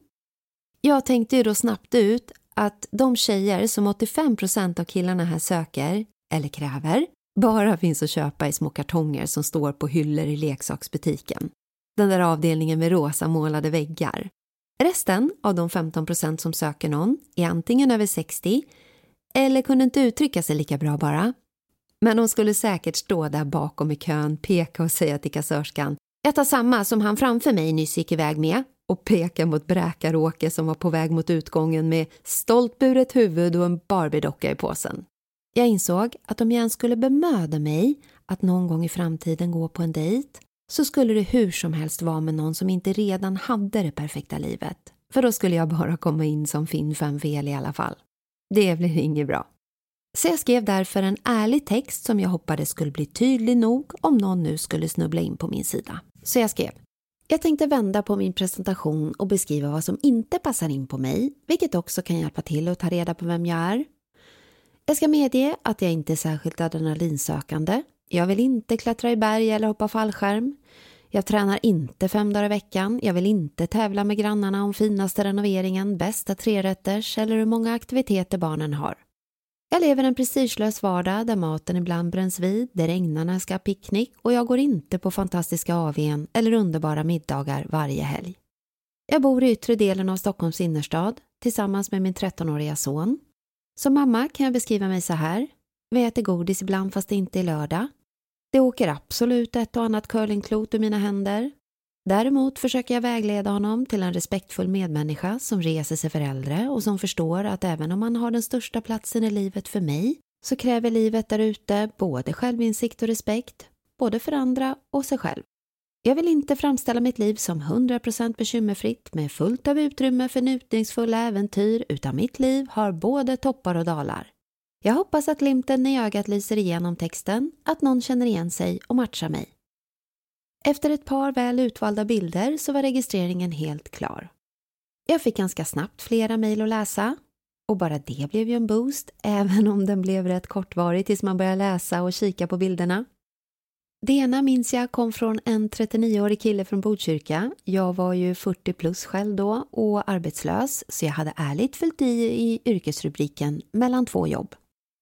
Jag tänkte ju då snabbt ut att de tjejer som 85% av killarna här söker, eller kräver, bara finns att köpa i små kartonger som står på hyllor i leksaksbutiken. Den där avdelningen med rosa målade väggar. Resten av de 15% som söker någon är antingen över 60 eller kunde inte uttrycka sig lika bra bara. Men de skulle säkert stå där bakom i kön, peka och säga till kassörskan jag tar samma som han framför mig nyss gick iväg med och peka mot Bräkaråke som var på väg mot utgången med stolt buret huvud och en Barbiedocka i påsen. Jag insåg att om jag ens skulle bemöda mig att någon gång i framtiden gå på en dejt så skulle det hur som helst vara med någon som inte redan hade det perfekta livet. För då skulle jag bara komma in som Finn fem fel i alla fall. Det blir inget bra. Så jag skrev därför en ärlig text som jag hoppades skulle bli tydlig nog om någon nu skulle snubbla in på min sida. Så jag skrev jag tänkte vända på min presentation och beskriva vad som inte passar in på mig, vilket också kan hjälpa till att ta reda på vem jag är. Jag ska medge att jag inte är särskilt adrenalinsökande. Jag vill inte klättra i berg eller hoppa fallskärm. Jag tränar inte fem dagar i veckan. Jag vill inte tävla med grannarna om finaste renoveringen, bästa trerätters eller hur många aktiviteter barnen har. Jag lever en prestigelös vardag där maten ibland bränns vid, där regnarna ska ha picknick och jag går inte på fantastiska AWn eller underbara middagar varje helg. Jag bor i yttre delen av Stockholms innerstad tillsammans med min 13-åriga son. Som mamma kan jag beskriva mig så här. Vi äter godis ibland fast det inte är lördag. Det åker absolut ett och annat curlingklot ur mina händer. Däremot försöker jag vägleda honom till en respektfull medmänniska som reser sig för äldre och som förstår att även om man har den största platsen i livet för mig så kräver livet där ute både självinsikt och respekt, både för andra och sig själv. Jag vill inte framställa mitt liv som 100% bekymmerfritt med fullt av utrymme för njutningsfulla äventyr utan mitt liv har både toppar och dalar. Jag hoppas att glimten i ögat lyser igenom texten, att någon känner igen sig och matchar mig. Efter ett par väl utvalda bilder så var registreringen helt klar. Jag fick ganska snabbt flera mejl att läsa och bara det blev ju en boost, även om den blev rätt kortvarig tills man började läsa och kika på bilderna. Det ena minns jag kom från en 39-årig kille från Botkyrka. Jag var ju 40 plus själv då och arbetslös så jag hade ärligt fyllt i i yrkesrubriken mellan två jobb.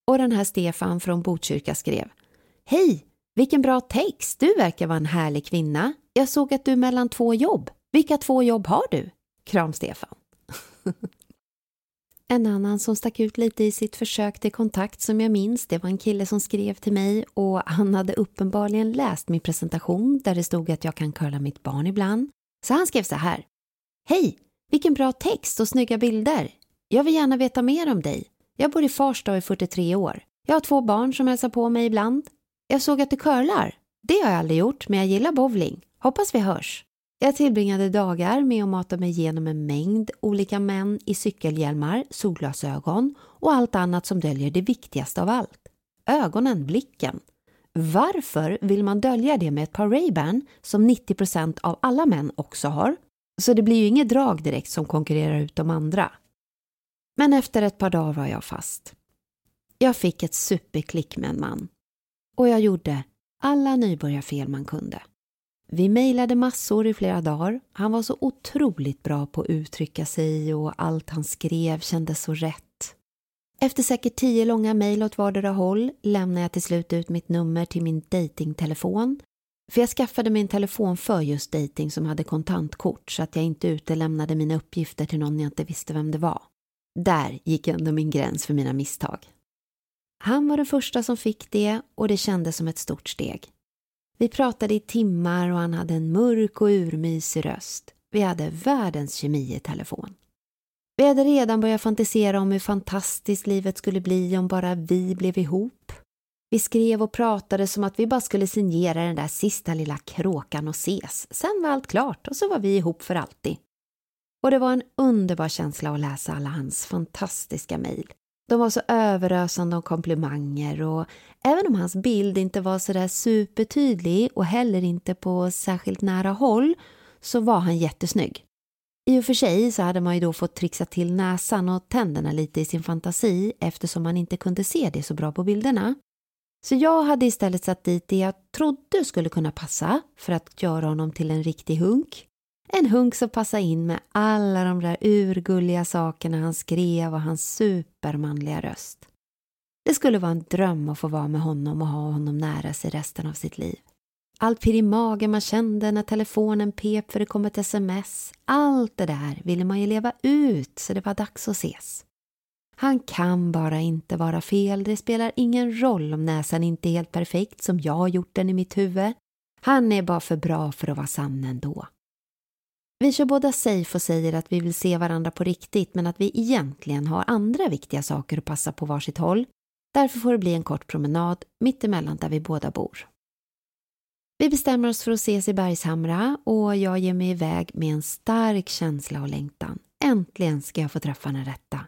Och den här Stefan från Botkyrka skrev Hej! Vilken bra text! Du verkar vara en härlig kvinna. Jag såg att du är mellan två jobb. Vilka två jobb har du? Kram Stefan. en annan som stack ut lite i sitt försök till kontakt som jag minns, det var en kille som skrev till mig och han hade uppenbarligen läst min presentation där det stod att jag kan curla mitt barn ibland. Så han skrev så här. Hej! Vilken bra text och snygga bilder. Jag vill gärna veta mer om dig. Jag bor i Farsta och är 43 år. Jag har två barn som hälsar på mig ibland. Jag såg att du curlar. Det har jag aldrig gjort, men jag gillar bowling. Hoppas vi hörs. Jag tillbringade dagar med att mata mig igenom en mängd olika män i cykelhjälmar, solglasögon och allt annat som döljer det viktigaste av allt. Ögonen, blicken. Varför vill man dölja det med ett par Ray-Ban som 90% av alla män också har? Så det blir ju inget drag direkt som konkurrerar ut de andra. Men efter ett par dagar var jag fast. Jag fick ett superklick med en man. Och jag gjorde alla nybörjarfel man kunde. Vi mejlade massor i flera dagar. Han var så otroligt bra på att uttrycka sig och allt han skrev kändes så rätt. Efter säkert tio långa mejl åt vardera håll lämnade jag till slut ut mitt nummer till min datingtelefon. För jag skaffade min telefon för just dating som hade kontantkort så att jag inte utelämnade mina uppgifter till någon jag inte visste vem det var. Där gick ändå min gräns för mina misstag. Han var den första som fick det och det kändes som ett stort steg. Vi pratade i timmar och han hade en mörk och urmysig röst. Vi hade världens kemi i telefon. Vi hade redan börjat fantisera om hur fantastiskt livet skulle bli om bara vi blev ihop. Vi skrev och pratade som att vi bara skulle signera den där sista lilla kråkan och ses. Sen var allt klart och så var vi ihop för alltid. Och det var en underbar känsla att läsa alla hans fantastiska mejl. De var så överösande av komplimanger och även om hans bild inte var så där supertydlig och heller inte på särskilt nära håll så var han jättesnygg. I och för sig så hade man ju då fått trixa till näsan och tänderna lite i sin fantasi eftersom man inte kunde se det så bra på bilderna. Så jag hade istället satt dit det jag trodde skulle kunna passa för att göra honom till en riktig hunk. En hunk som passade in med alla de där urgulliga sakerna han skrev och hans supermanliga röst. Det skulle vara en dröm att få vara med honom och ha honom nära sig resten av sitt liv. Allt pirr i magen man kände när telefonen pep för det kom ett sms. Allt det där ville man ju leva ut så det var dags att ses. Han kan bara inte vara fel. Det spelar ingen roll om näsan inte är helt perfekt som jag har gjort den i mitt huvud. Han är bara för bra för att vara sann ändå. Vi kör båda safe och säger att vi vill se varandra på riktigt men att vi egentligen har andra viktiga saker att passa på varsitt håll. Därför får det bli en kort promenad mittemellan där vi båda bor. Vi bestämmer oss för att ses i Bergshamra och jag ger mig iväg med en stark känsla och längtan. Äntligen ska jag få träffa den rätta.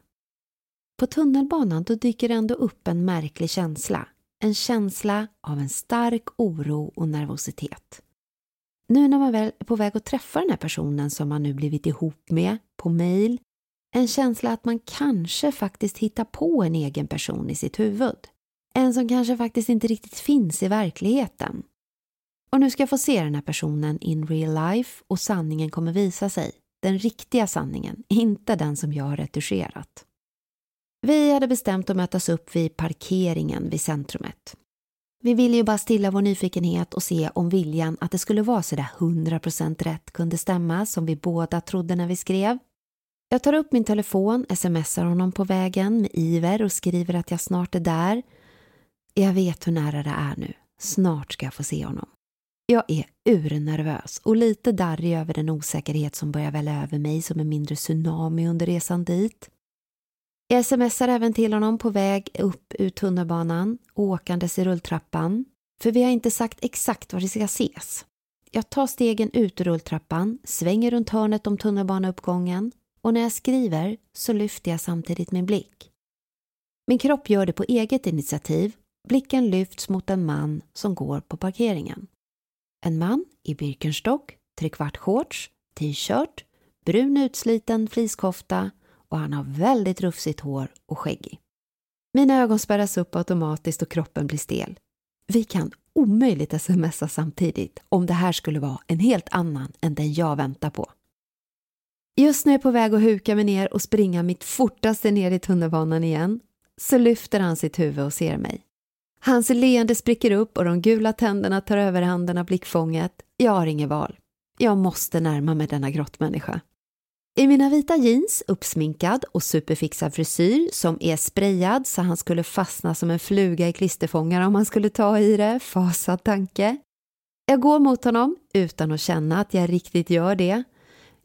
På tunnelbanan då dyker det ändå upp en märklig känsla. En känsla av en stark oro och nervositet. Nu när man väl är på väg att träffa den här personen som man nu blivit ihop med på mail, en känsla att man kanske faktiskt hittar på en egen person i sitt huvud. En som kanske faktiskt inte riktigt finns i verkligheten. Och nu ska jag få se den här personen in real life och sanningen kommer visa sig. Den riktiga sanningen, inte den som jag har retuscherat. Vi hade bestämt att mötas upp vid parkeringen vid centrumet. Vi ville ju bara stilla vår nyfikenhet och se om viljan att det skulle vara sådär 100% rätt kunde stämma som vi båda trodde när vi skrev. Jag tar upp min telefon, smsar honom på vägen med iver och skriver att jag snart är där. Jag vet hur nära det är nu. Snart ska jag få se honom. Jag är urnervös och lite darrig över den osäkerhet som börjar välla över mig som en mindre tsunami under resan dit. Jag smsar även till honom på väg upp ur tunnelbanan, åkandes i rulltrappan. För vi har inte sagt exakt var vi ska ses. Jag tar stegen ut ur rulltrappan, svänger runt hörnet om tunnelbaneuppgången och när jag skriver så lyfter jag samtidigt min blick. Min kropp gör det på eget initiativ. Blicken lyfts mot en man som går på parkeringen. En man i Birkenstock, trekvartsshorts, t-shirt, brun utsliten fleecekofta och han har väldigt rufsigt hår och skäggig. Mina ögon spärras upp automatiskt och kroppen blir stel. Vi kan omöjligt smsa samtidigt om det här skulle vara en helt annan än den jag väntar på. Just när jag är på väg att huka mig ner och springa mitt fortaste ner i tunnelbanan igen så lyfter han sitt huvud och ser mig. Hans leende spricker upp och de gula tänderna tar överhanden av blickfånget. Jag har inget val. Jag måste närma mig denna grottmänniska. I mina vita jeans, uppsminkad och superfixad frisyr som är sprayad så han skulle fastna som en fluga i klisterfångare om han skulle ta i det, fasad tanke. Jag går mot honom utan att känna att jag riktigt gör det.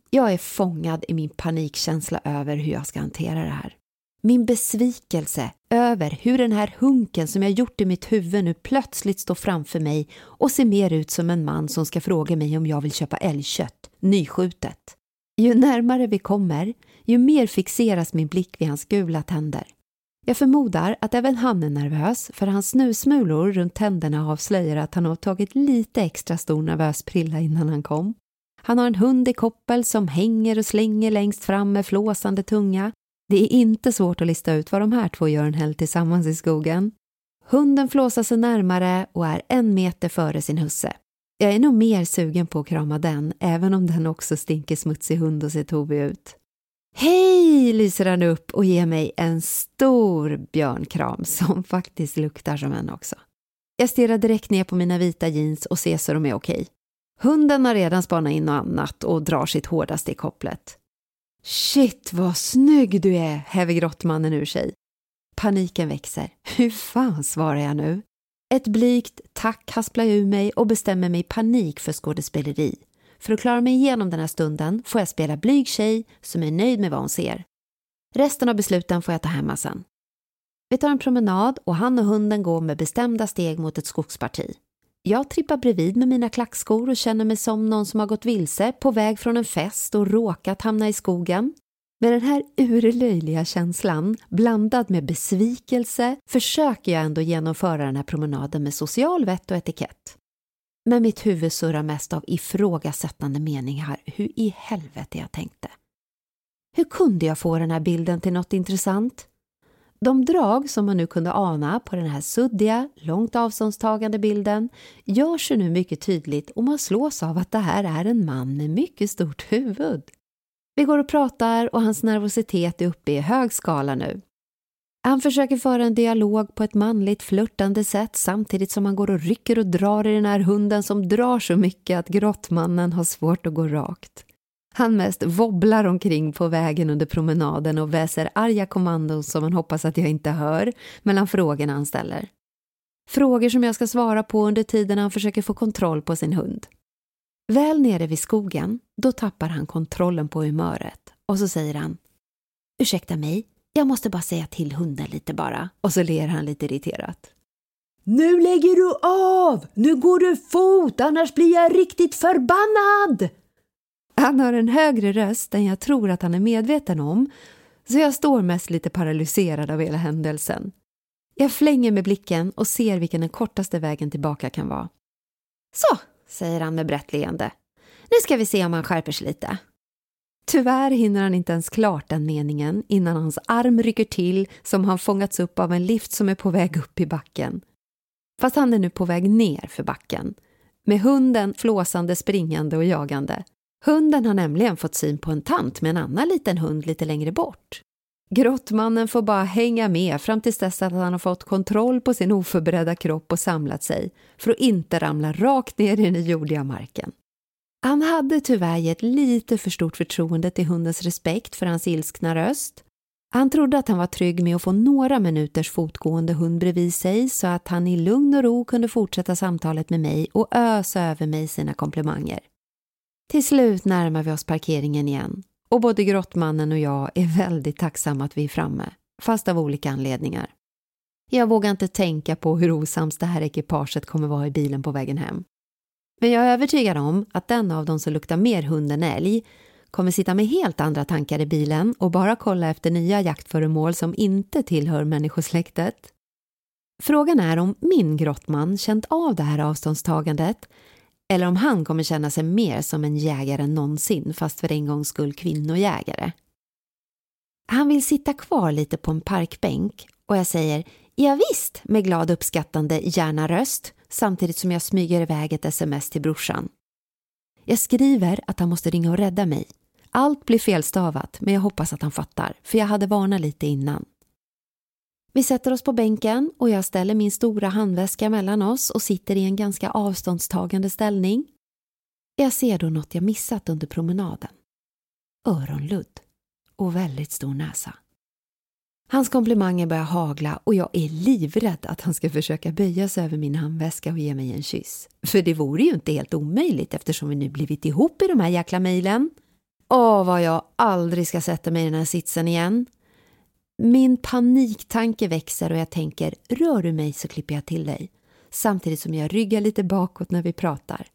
Jag är fångad i min panikkänsla över hur jag ska hantera det här. Min besvikelse över hur den här hunken som jag gjort i mitt huvud nu plötsligt står framför mig och ser mer ut som en man som ska fråga mig om jag vill köpa älgkött, nyskjutet. Ju närmare vi kommer, ju mer fixeras min blick vid hans gula tänder. Jag förmodar att även han är nervös för hans snusmulor runt tänderna avslöjar att han har tagit lite extra stor nervös prilla innan han kom. Han har en hund i koppel som hänger och slänger längst fram med flåsande tunga. Det är inte svårt att lista ut vad de här två gör en helg tillsammans i skogen. Hunden flåsar sig närmare och är en meter före sin husse. Jag är nog mer sugen på att krama den, även om den också stinker smutsig hund och ser tovig ut. Hej, lyser han upp och ger mig en stor björnkram som faktiskt luktar som en också. Jag stirrar direkt ner på mina vita jeans och ser så de är okej. Hunden har redan spanat in något annat och drar sitt hårdaste i kopplet. Shit vad snygg du är, häver grottmannen ur sig. Paniken växer. Hur fan svarar jag nu? Ett blygt tack hasplar jag ur mig och bestämmer mig i panik för skådespeleri. För att klara mig igenom den här stunden får jag spela blyg tjej som är nöjd med vad hon ser. Resten av besluten får jag ta hemma sen. Vi tar en promenad och han och hunden går med bestämda steg mot ett skogsparti. Jag trippar bredvid med mina klackskor och känner mig som någon som har gått vilse på väg från en fest och råkat hamna i skogen. Med den här urlöjliga känslan, blandad med besvikelse, försöker jag ändå genomföra den här promenaden med social vett och etikett. Men mitt huvud surrar mest av ifrågasättande meningar hur i helvete jag tänkte. Hur kunde jag få den här bilden till något intressant? De drag som man nu kunde ana på den här suddiga, långt avståndstagande bilden gör sig nu mycket tydligt och man slås av att det här är en man med mycket stort huvud. Vi går och pratar och hans nervositet är uppe i hög skala nu. Han försöker föra en dialog på ett manligt flörtande sätt samtidigt som han går och rycker och drar i den här hunden som drar så mycket att grottmannen har svårt att gå rakt. Han mest wobblar omkring på vägen under promenaden och väser arga kommandon som han hoppas att jag inte hör mellan frågorna han ställer. Frågor som jag ska svara på under tiden han försöker få kontroll på sin hund. Väl nere vid skogen, då tappar han kontrollen på humöret och så säger han Ursäkta mig, jag måste bara säga till hunden lite bara. Och så ler han lite irriterat. Nu lägger du av! Nu går du fot, annars blir jag riktigt förbannad! Han har en högre röst än jag tror att han är medveten om så jag står mest lite paralyserad av hela händelsen. Jag flänger med blicken och ser vilken den kortaste vägen tillbaka kan vara. Så, säger han med brett leende. Nu ska vi se om han skärper sig lite. Tyvärr hinner han inte ens klart den meningen innan hans arm rycker till som han fångats upp av en lift som är på väg upp i backen. Fast han är nu på väg ner för backen. Med hunden flåsande, springande och jagande. Hunden har nämligen fått syn på en tant med en annan liten hund lite längre bort. Grottmannen får bara hänga med fram tills dess att han har fått kontroll på sin oförberedda kropp och samlat sig för att inte ramla rakt ner i den jordiga marken. Han hade tyvärr gett lite för stort förtroende till hundens respekt för hans ilskna röst. Han trodde att han var trygg med att få några minuters fotgående hund bredvid sig så att han i lugn och ro kunde fortsätta samtalet med mig och ösa över mig sina komplimanger. Till slut närmar vi oss parkeringen igen och både grottmannen och jag är väldigt tacksamma att vi är framme, fast av olika anledningar. Jag vågar inte tänka på hur osams det här ekipaget kommer vara i bilen på vägen hem. Men jag är övertygad om att den av dem som luktar mer hund än älg kommer sitta med helt andra tankar i bilen och bara kolla efter nya jaktföremål som inte tillhör människosläktet. Frågan är om min grottman känt av det här avståndstagandet eller om han kommer känna sig mer som en jägare än någonsin fast för en gångs skull kvinnojägare. Han vill sitta kvar lite på en parkbänk och jag säger ja, visst med glad uppskattande gärna röst samtidigt som jag smyger iväg ett sms till brorsan. Jag skriver att han måste ringa och rädda mig. Allt blir felstavat, men jag hoppas att han fattar, för jag hade varnat lite innan. Vi sätter oss på bänken och jag ställer min stora handväska mellan oss och sitter i en ganska avståndstagande ställning. Jag ser då något jag missat under promenaden. Öronludd och väldigt stor näsa. Hans komplimanger börjar hagla och jag är livrädd att han ska försöka böja sig över min handväska och ge mig en kyss. För det vore ju inte helt omöjligt eftersom vi nu blivit ihop i de här jäkla mejlen. Åh, vad jag aldrig ska sätta mig i den här sitsen igen. Min paniktanke växer och jag tänker rör du mig så klipper jag till dig samtidigt som jag ryggar lite bakåt när vi pratar.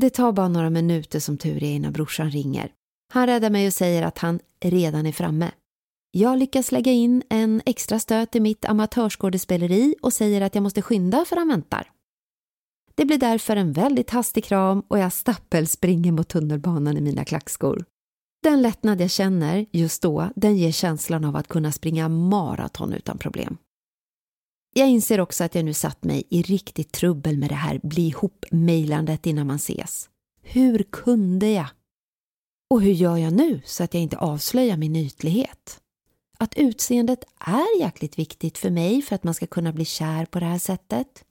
Det tar bara några minuter som tur är innan brorsan ringer. Han räddar mig och säger att han redan är framme. Jag lyckas lägga in en extra stöt i mitt amatörskådespeleri och säger att jag måste skynda för han väntar. Det blir därför en väldigt hastig kram och jag stappelspringer mot tunnelbanan i mina klackskor. Den lättnad jag känner just då, den ger känslan av att kunna springa maraton utan problem. Jag inser också att jag nu satt mig i riktigt trubbel med det här bli ihop-mejlandet innan man ses. Hur kunde jag? Och hur gör jag nu så att jag inte avslöjar min ytlighet? Att utseendet är jäkligt viktigt för mig för att man ska kunna bli kär på det här sättet.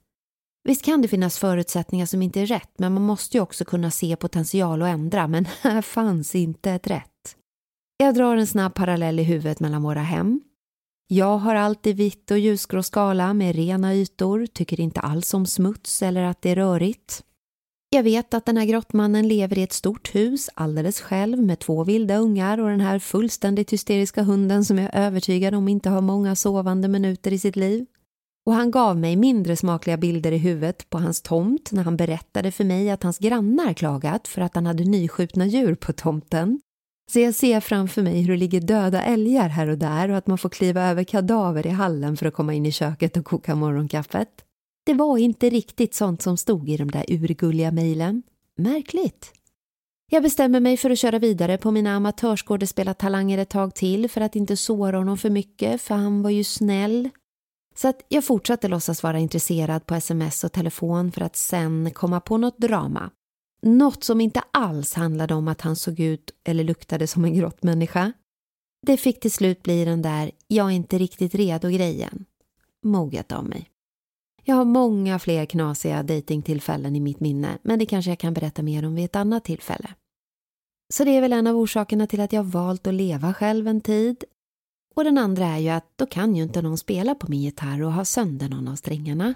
Visst kan det finnas förutsättningar som inte är rätt men man måste ju också kunna se potential och ändra men här fanns inte ett rätt. Jag drar en snabb parallell i huvudet mellan våra hem. Jag har alltid vitt och ljusgrå skala med rena ytor, tycker inte alls om smuts eller att det är rörigt. Jag vet att den här grottmannen lever i ett stort hus alldeles själv med två vilda ungar och den här fullständigt hysteriska hunden som jag är övertygad om inte har många sovande minuter i sitt liv. Och han gav mig mindre smakliga bilder i huvudet på hans tomt när han berättade för mig att hans grannar klagat för att han hade nyskjutna djur på tomten. Så jag ser framför mig hur det ligger döda älgar här och där och att man får kliva över kadaver i hallen för att komma in i köket och koka morgonkaffet. Det var inte riktigt sånt som stod i de där urgulliga mejlen. Märkligt. Jag bestämmer mig för att köra vidare på mina amatörskådespelartalanger ett tag till för att inte såra honom för mycket, för han var ju snäll. Så att jag fortsatte låtsas vara intresserad på sms och telefon för att sen komma på något drama. Något som inte alls handlade om att han såg ut eller luktade som en grottmänniska. Det fick till slut bli den där jag är inte riktigt redo-grejen. Moget av mig. Jag har många fler knasiga dejtingtillfällen i mitt minne men det kanske jag kan berätta mer om vid ett annat tillfälle. Så det är väl en av orsakerna till att jag valt att leva själv en tid. Och den andra är ju att då kan ju inte någon spela på min gitarr och ha sönder någon av strängarna.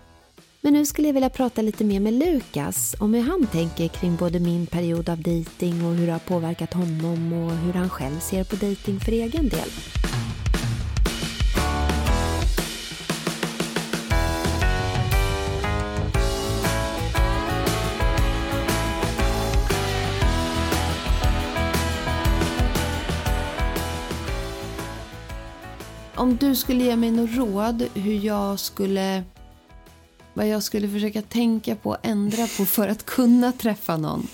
Men nu skulle jag vilja prata lite mer med Lukas om hur han tänker kring både min period av dejting och hur det har påverkat honom och hur han själv ser på dejting för egen del. Om du skulle ge mig något råd hur jag skulle vad jag skulle försöka tänka på och ändra på för att kunna träffa någon.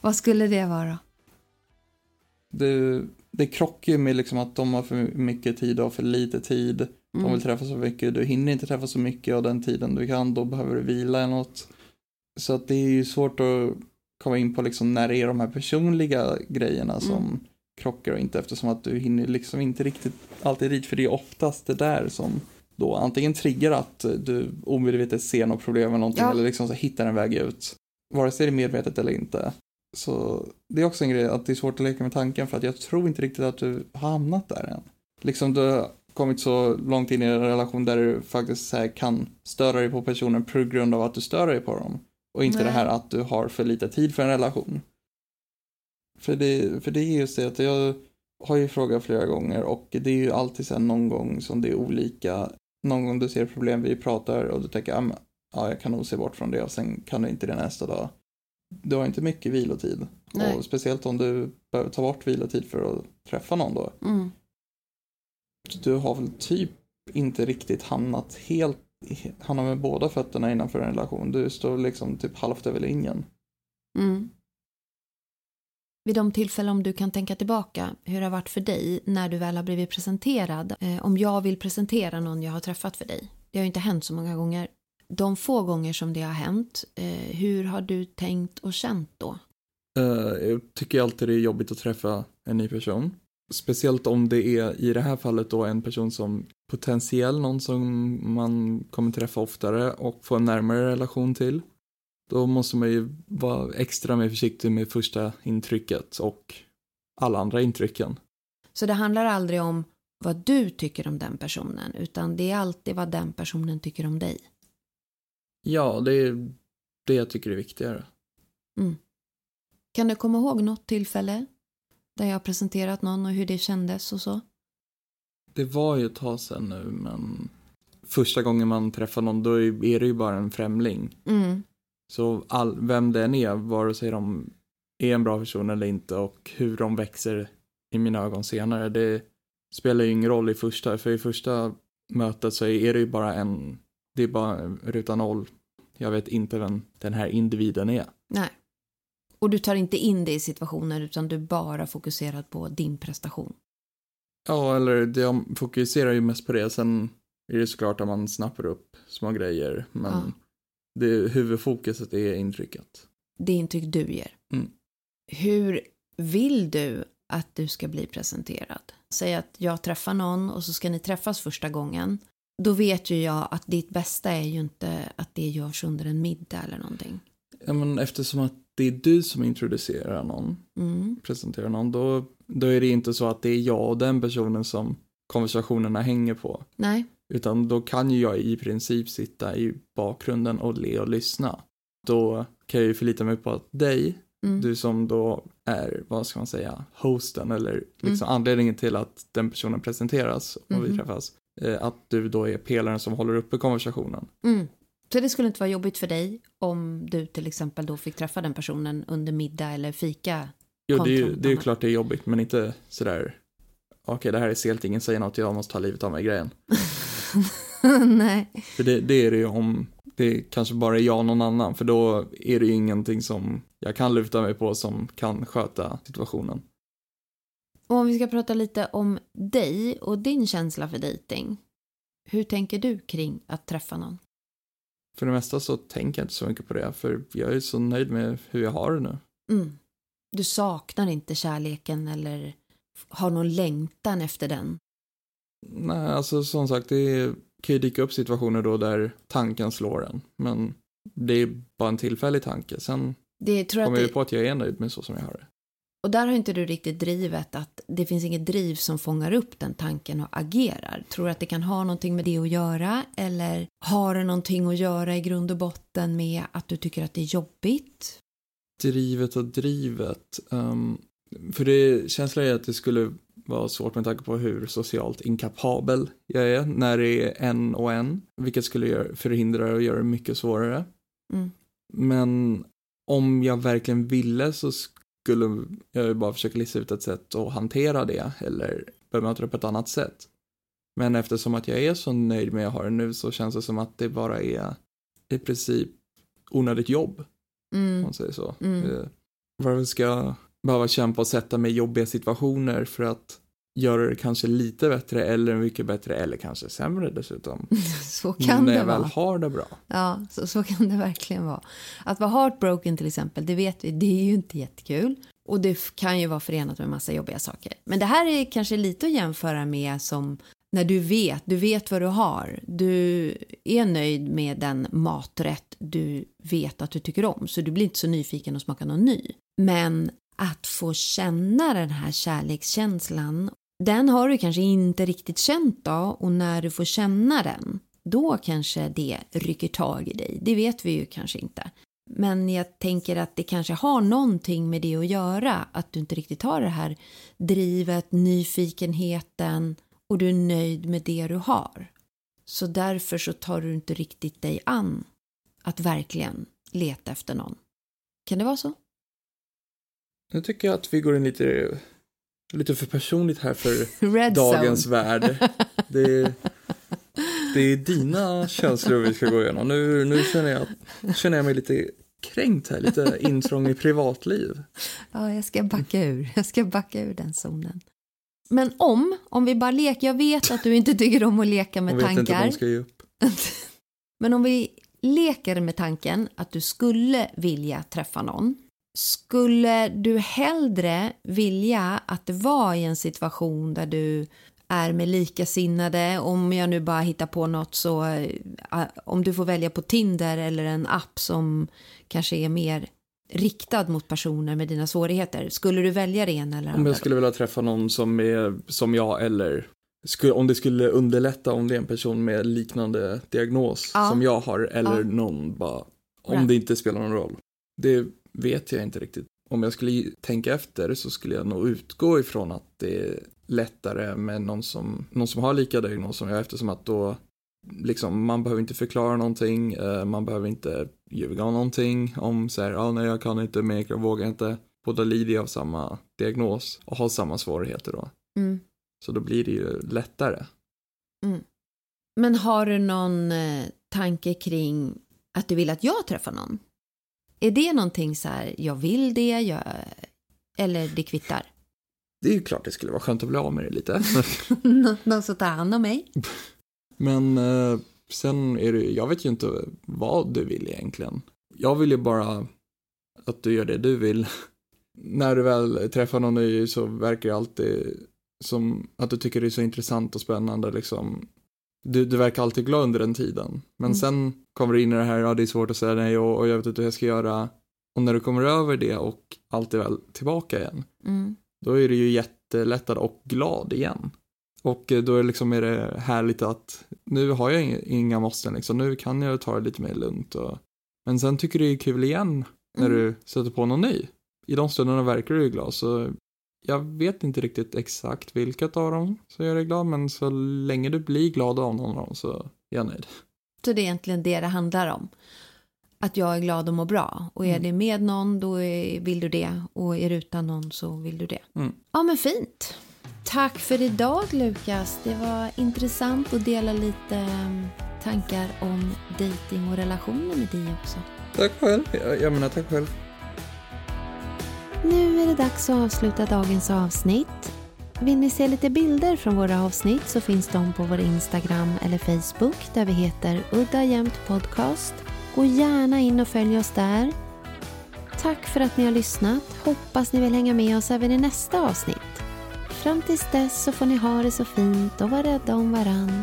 Vad skulle det vara? Det, det krockar ju med liksom att de har för mycket tid och för lite tid. De Mm. vill träffa så mycket, du hinner inte träffa så mycket av den tiden du kan, då behöver du vila eller något. Så att det är ju svårt att komma in på liksom när det är de här personliga grejerna som krockar och inte eftersom att du hinner liksom inte riktigt alltid dit, för det är oftast det där som då antingen triggar att du omedvetet ser något problem eller någonting Ja. eller liksom så hittar en väg ut. Vare sig det är medvetet eller inte. Så det är också en grej att det är svårt att leka med tanken för att jag tror inte riktigt att du har hamnat där än. Liksom du har kommit så långt in i en relation där du faktiskt kan störa dig på personen på grund av att du stör dig på dem. Och inte Nej. det här att du har för lite tid för en relation. För det, för det är just det att jag har ju frågat flera gånger och det är ju alltid här någon gång som det är olika. Någon gång du ser problem, vi pratar och du tänker, "Ja, men, ja jag kan nog se bort från det och sen kan du inte det nästa dag. Du har inte mycket vilotid. Nej. Och speciellt om du behöver ta bort vilotid för att träffa någon då. Mm. Du har väl typ inte riktigt hamnat helt, hamnat med båda fötterna innanför en relation. Du står liksom typ halvt över linjen. Mm. Vid de tillfällen om du kan tänka tillbaka hur det har varit för dig när du väl har blivit presenterad. Eh, om jag vill presentera någon jag har träffat för dig. Det har ju inte hänt så många gånger. De få gånger som det har hänt, eh, hur har du tänkt och känt då? Uh, jag tycker alltid det är jobbigt att träffa en ny person. Speciellt om det är i det här fallet då en person som potentiell, någon som man kommer träffa oftare och få en närmare relation till. Då måste man ju vara extra mer försiktig med första intrycket och alla andra intrycken. Så det handlar aldrig om vad du tycker om den personen utan det är alltid vad den personen tycker om dig. Ja, det är det jag tycker är viktigare. Kan du komma ihåg något tillfälle där jag presenterat någon och hur det kändes och så? Det var ju ett tag sedan nu, men första gången man träffar någon, då är det ju bara en främling. Mm. Så all, vem det än är, vare sig de är en bra person eller inte och hur de växer i mina ögon senare, det spelar ju ingen roll i första, för i första mötet så är det ju bara en, det är bara ruta noll. Jag vet inte vem den här individen är. Nej. Och du tar inte in det i situationer utan du bara fokuserad på din prestation. Ja, eller jag fokuserar ju mest på det. Sen är det såklart att man snappar upp små grejer. Men Ja. Det, huvudfokuset är intrycket. Det intryck du ger. Mm. Hur vill du att du ska bli presenterad? Säg att jag träffar någon och så ska ni träffas första gången. Då vet ju jag att ditt bästa är ju inte att det görs under en middag eller någonting. Ja, men eftersom att det är du som introducerar någon, Mm. presenterar någon, då, då är det inte så att det är jag och den personen som konversationerna hänger på. Nej. Utan då kan ju jag i princip sitta i bakgrunden och le och lyssna. Då kan jag ju förlita mig på att dig, Mm. du som då är, vad ska man säga, hosten eller liksom anledningen till att den personen presenteras och vi Mhm. träffas. eh, Att du då är pelaren som håller uppe konversationen. Mm. Så det skulle inte vara jobbigt för dig om du till exempel då fick träffa den personen under middag eller fika? Jo, det är ju det är ju klart det är jobbigt, men inte sådär, okej det här är sent, ingen säger något, jag måste ta livet av mig grejen. Nej. För det, det är det ju om det kanske bara är jag och någon annan, för då är det ju ingenting som jag kan luta mig på som kan sköta situationen. Och om vi ska prata lite om dig och din känsla för dejting. Hur tänker du kring att träffa någon? För det mesta så tänker jag inte så mycket på det, för jag är så nöjd med hur jag har det nu. Mm. Du saknar inte kärleken eller har någon längtan efter den? Nej, alltså som sagt, det kan ju dyka upp situationer då där tanken slår en, men det är bara en tillfällig tanke. Sen Det tror jag kommer jag det, ju på att jag är nöjd med så som jag har det. och där har inte du riktigt drivet att det finns inget driv som fångar upp den tanken och agerar. Tror du att det kan ha någonting med det att göra eller har det någonting att göra i grund och botten med att du tycker att det är jobbigt? Drivet och drivet. ehm, för det känslan är att det skulle vara svårt med tanke på hur socialt inkapabel jag är när det är en och en, vilket skulle förhindra och göra det mycket svårare. Mm. Men om jag verkligen ville så skulle jag ju bara försöka lista ut ett sätt att hantera det eller bemöta det på ett annat sätt. Men eftersom att jag är så nöjd med att jag har det nu så känns det som att det bara är i princip onödigt jobb, om Mm. man säger så. Mm. Eh, Varför ska behöva kämpa och sätta mig i jobbiga situationer för att göra det kanske lite bättre eller mycket bättre eller kanske sämre dessutom. Så kan när det jag väl vara. har det bra. Ja, så, så kan det verkligen vara. Att vara heartbroken till exempel, det vet vi, det är ju inte jättekul. Och det kan ju vara förenat med massa jobbiga saker. Men det här är kanske lite att jämföra med som när du vet, du vet vad du har. Du är nöjd med den maträtt du vet att du tycker om. Så du blir inte så nyfiken att smaka någon ny. Men att få känna den här kärlekskänslan, den har du kanske inte riktigt känt då. Och när du får känna den, då kanske det rycker tag i dig. Det vet vi ju kanske inte. Men jag tänker att det kanske har någonting med det att göra. Att du inte riktigt har det här drivet, nyfikenheten och du är nöjd med det du har. Så därför så tar du inte riktigt dig an att verkligen leta efter någon. Kan det vara så? Nu tycker jag att vi går in lite, lite för personligt här för dagens zone. värld. Det är, det är dina känslor vi ska gå igenom. Nu, nu känner, jag, känner jag mig lite kränkt här, lite intrång i privatliv. Ja, jag ska backa ur. Jag ska backa ur den zonen. Men om, om vi bara leker, jag vet att du inte tycker om att leka med Jag vet tankar. inte om ska ge upp. Men om vi leker med tanken att du skulle vilja träffa någon. Skulle du hellre vilja att det var i en situation där du är med likasinnade? Om jag nu bara hittar på något så eh, om du får välja på Tinder eller en app som kanske är mer riktad mot personer med dina svårigheter. Skulle du välja det ena eller Om andra? jag skulle vilja träffa någon som är som jag eller om det skulle underlätta om det är en person med liknande diagnos Ja. som jag har eller Ja. någon bara, om Bra. det inte spelar någon roll. Det vet jag inte riktigt. Om jag skulle tänka efter så skulle jag nog utgå ifrån att det lättare med någon som, någon som har lika diagnos som jag eftersom att då liksom man behöver inte förklara någonting, eh, man behöver inte ljuga om någonting om så här, ja ah, nej jag kan inte mer, jag vågar inte. Båda lider av samma diagnos och har samma svårigheter då. Mm. Så då blir det ju lättare. Mm. Men har du någon eh, tanke kring att du vill att jag träffar någon? Är det någonting så här, jag vill det, jag, eller det kvittar? Det är ju klart det skulle vara skönt att bli av med det lite. någon som tar hand om mig? Men eh, sen är det, jag vet ju inte vad du vill egentligen. Jag vill ju bara att du gör det du vill. När du väl träffar någon ny så verkar det alltid som att du tycker det är så intressant och spännande liksom. Du, du verkar alltid glad under den tiden. Men Mm. sen kommer du in i det här, ja det är svårt att säga nej och, och jag vet inte hur jag ska göra. Och när du kommer över det och allt är väl tillbaka igen, Mm. då är du ju jättelättad och glad igen. Och eh, då är, liksom är det härligt att nu har jag inga, inga måsten liksom, nu kan jag ta det lite mer lugnt. Och... Men sen tycker du det är kul igen när Mm. du sätter på någon ny. I de stunderna verkar du ju glad, så jag vet inte riktigt exakt vilket av dem som gör dig glad, men så länge du blir glad av någon av dem så är jag nöjd. Så det är egentligen det det handlar om. Att jag är glad och mår bra. Och är Mm. det med någon då är, vill du det. Och är det utan någon så vill du det. Mm. Ja men fint. Tack för idag Lukas. Det var intressant att dela lite mm, tankar om dating och relationer med dig också. Tack själv. Jag, jag menar tack själv. Nu är det dags att avsluta dagens avsnitt. Vill ni se lite bilder från våra avsnitt så finns de på vår Instagram eller Facebook där vi heter Udda Jämt Podcast. Gå gärna in och följ oss där. Tack för att ni har lyssnat. Hoppas ni vill hänga med oss även i nästa avsnitt. Fram tills dess så får ni ha det så fint och vara rädda om varann.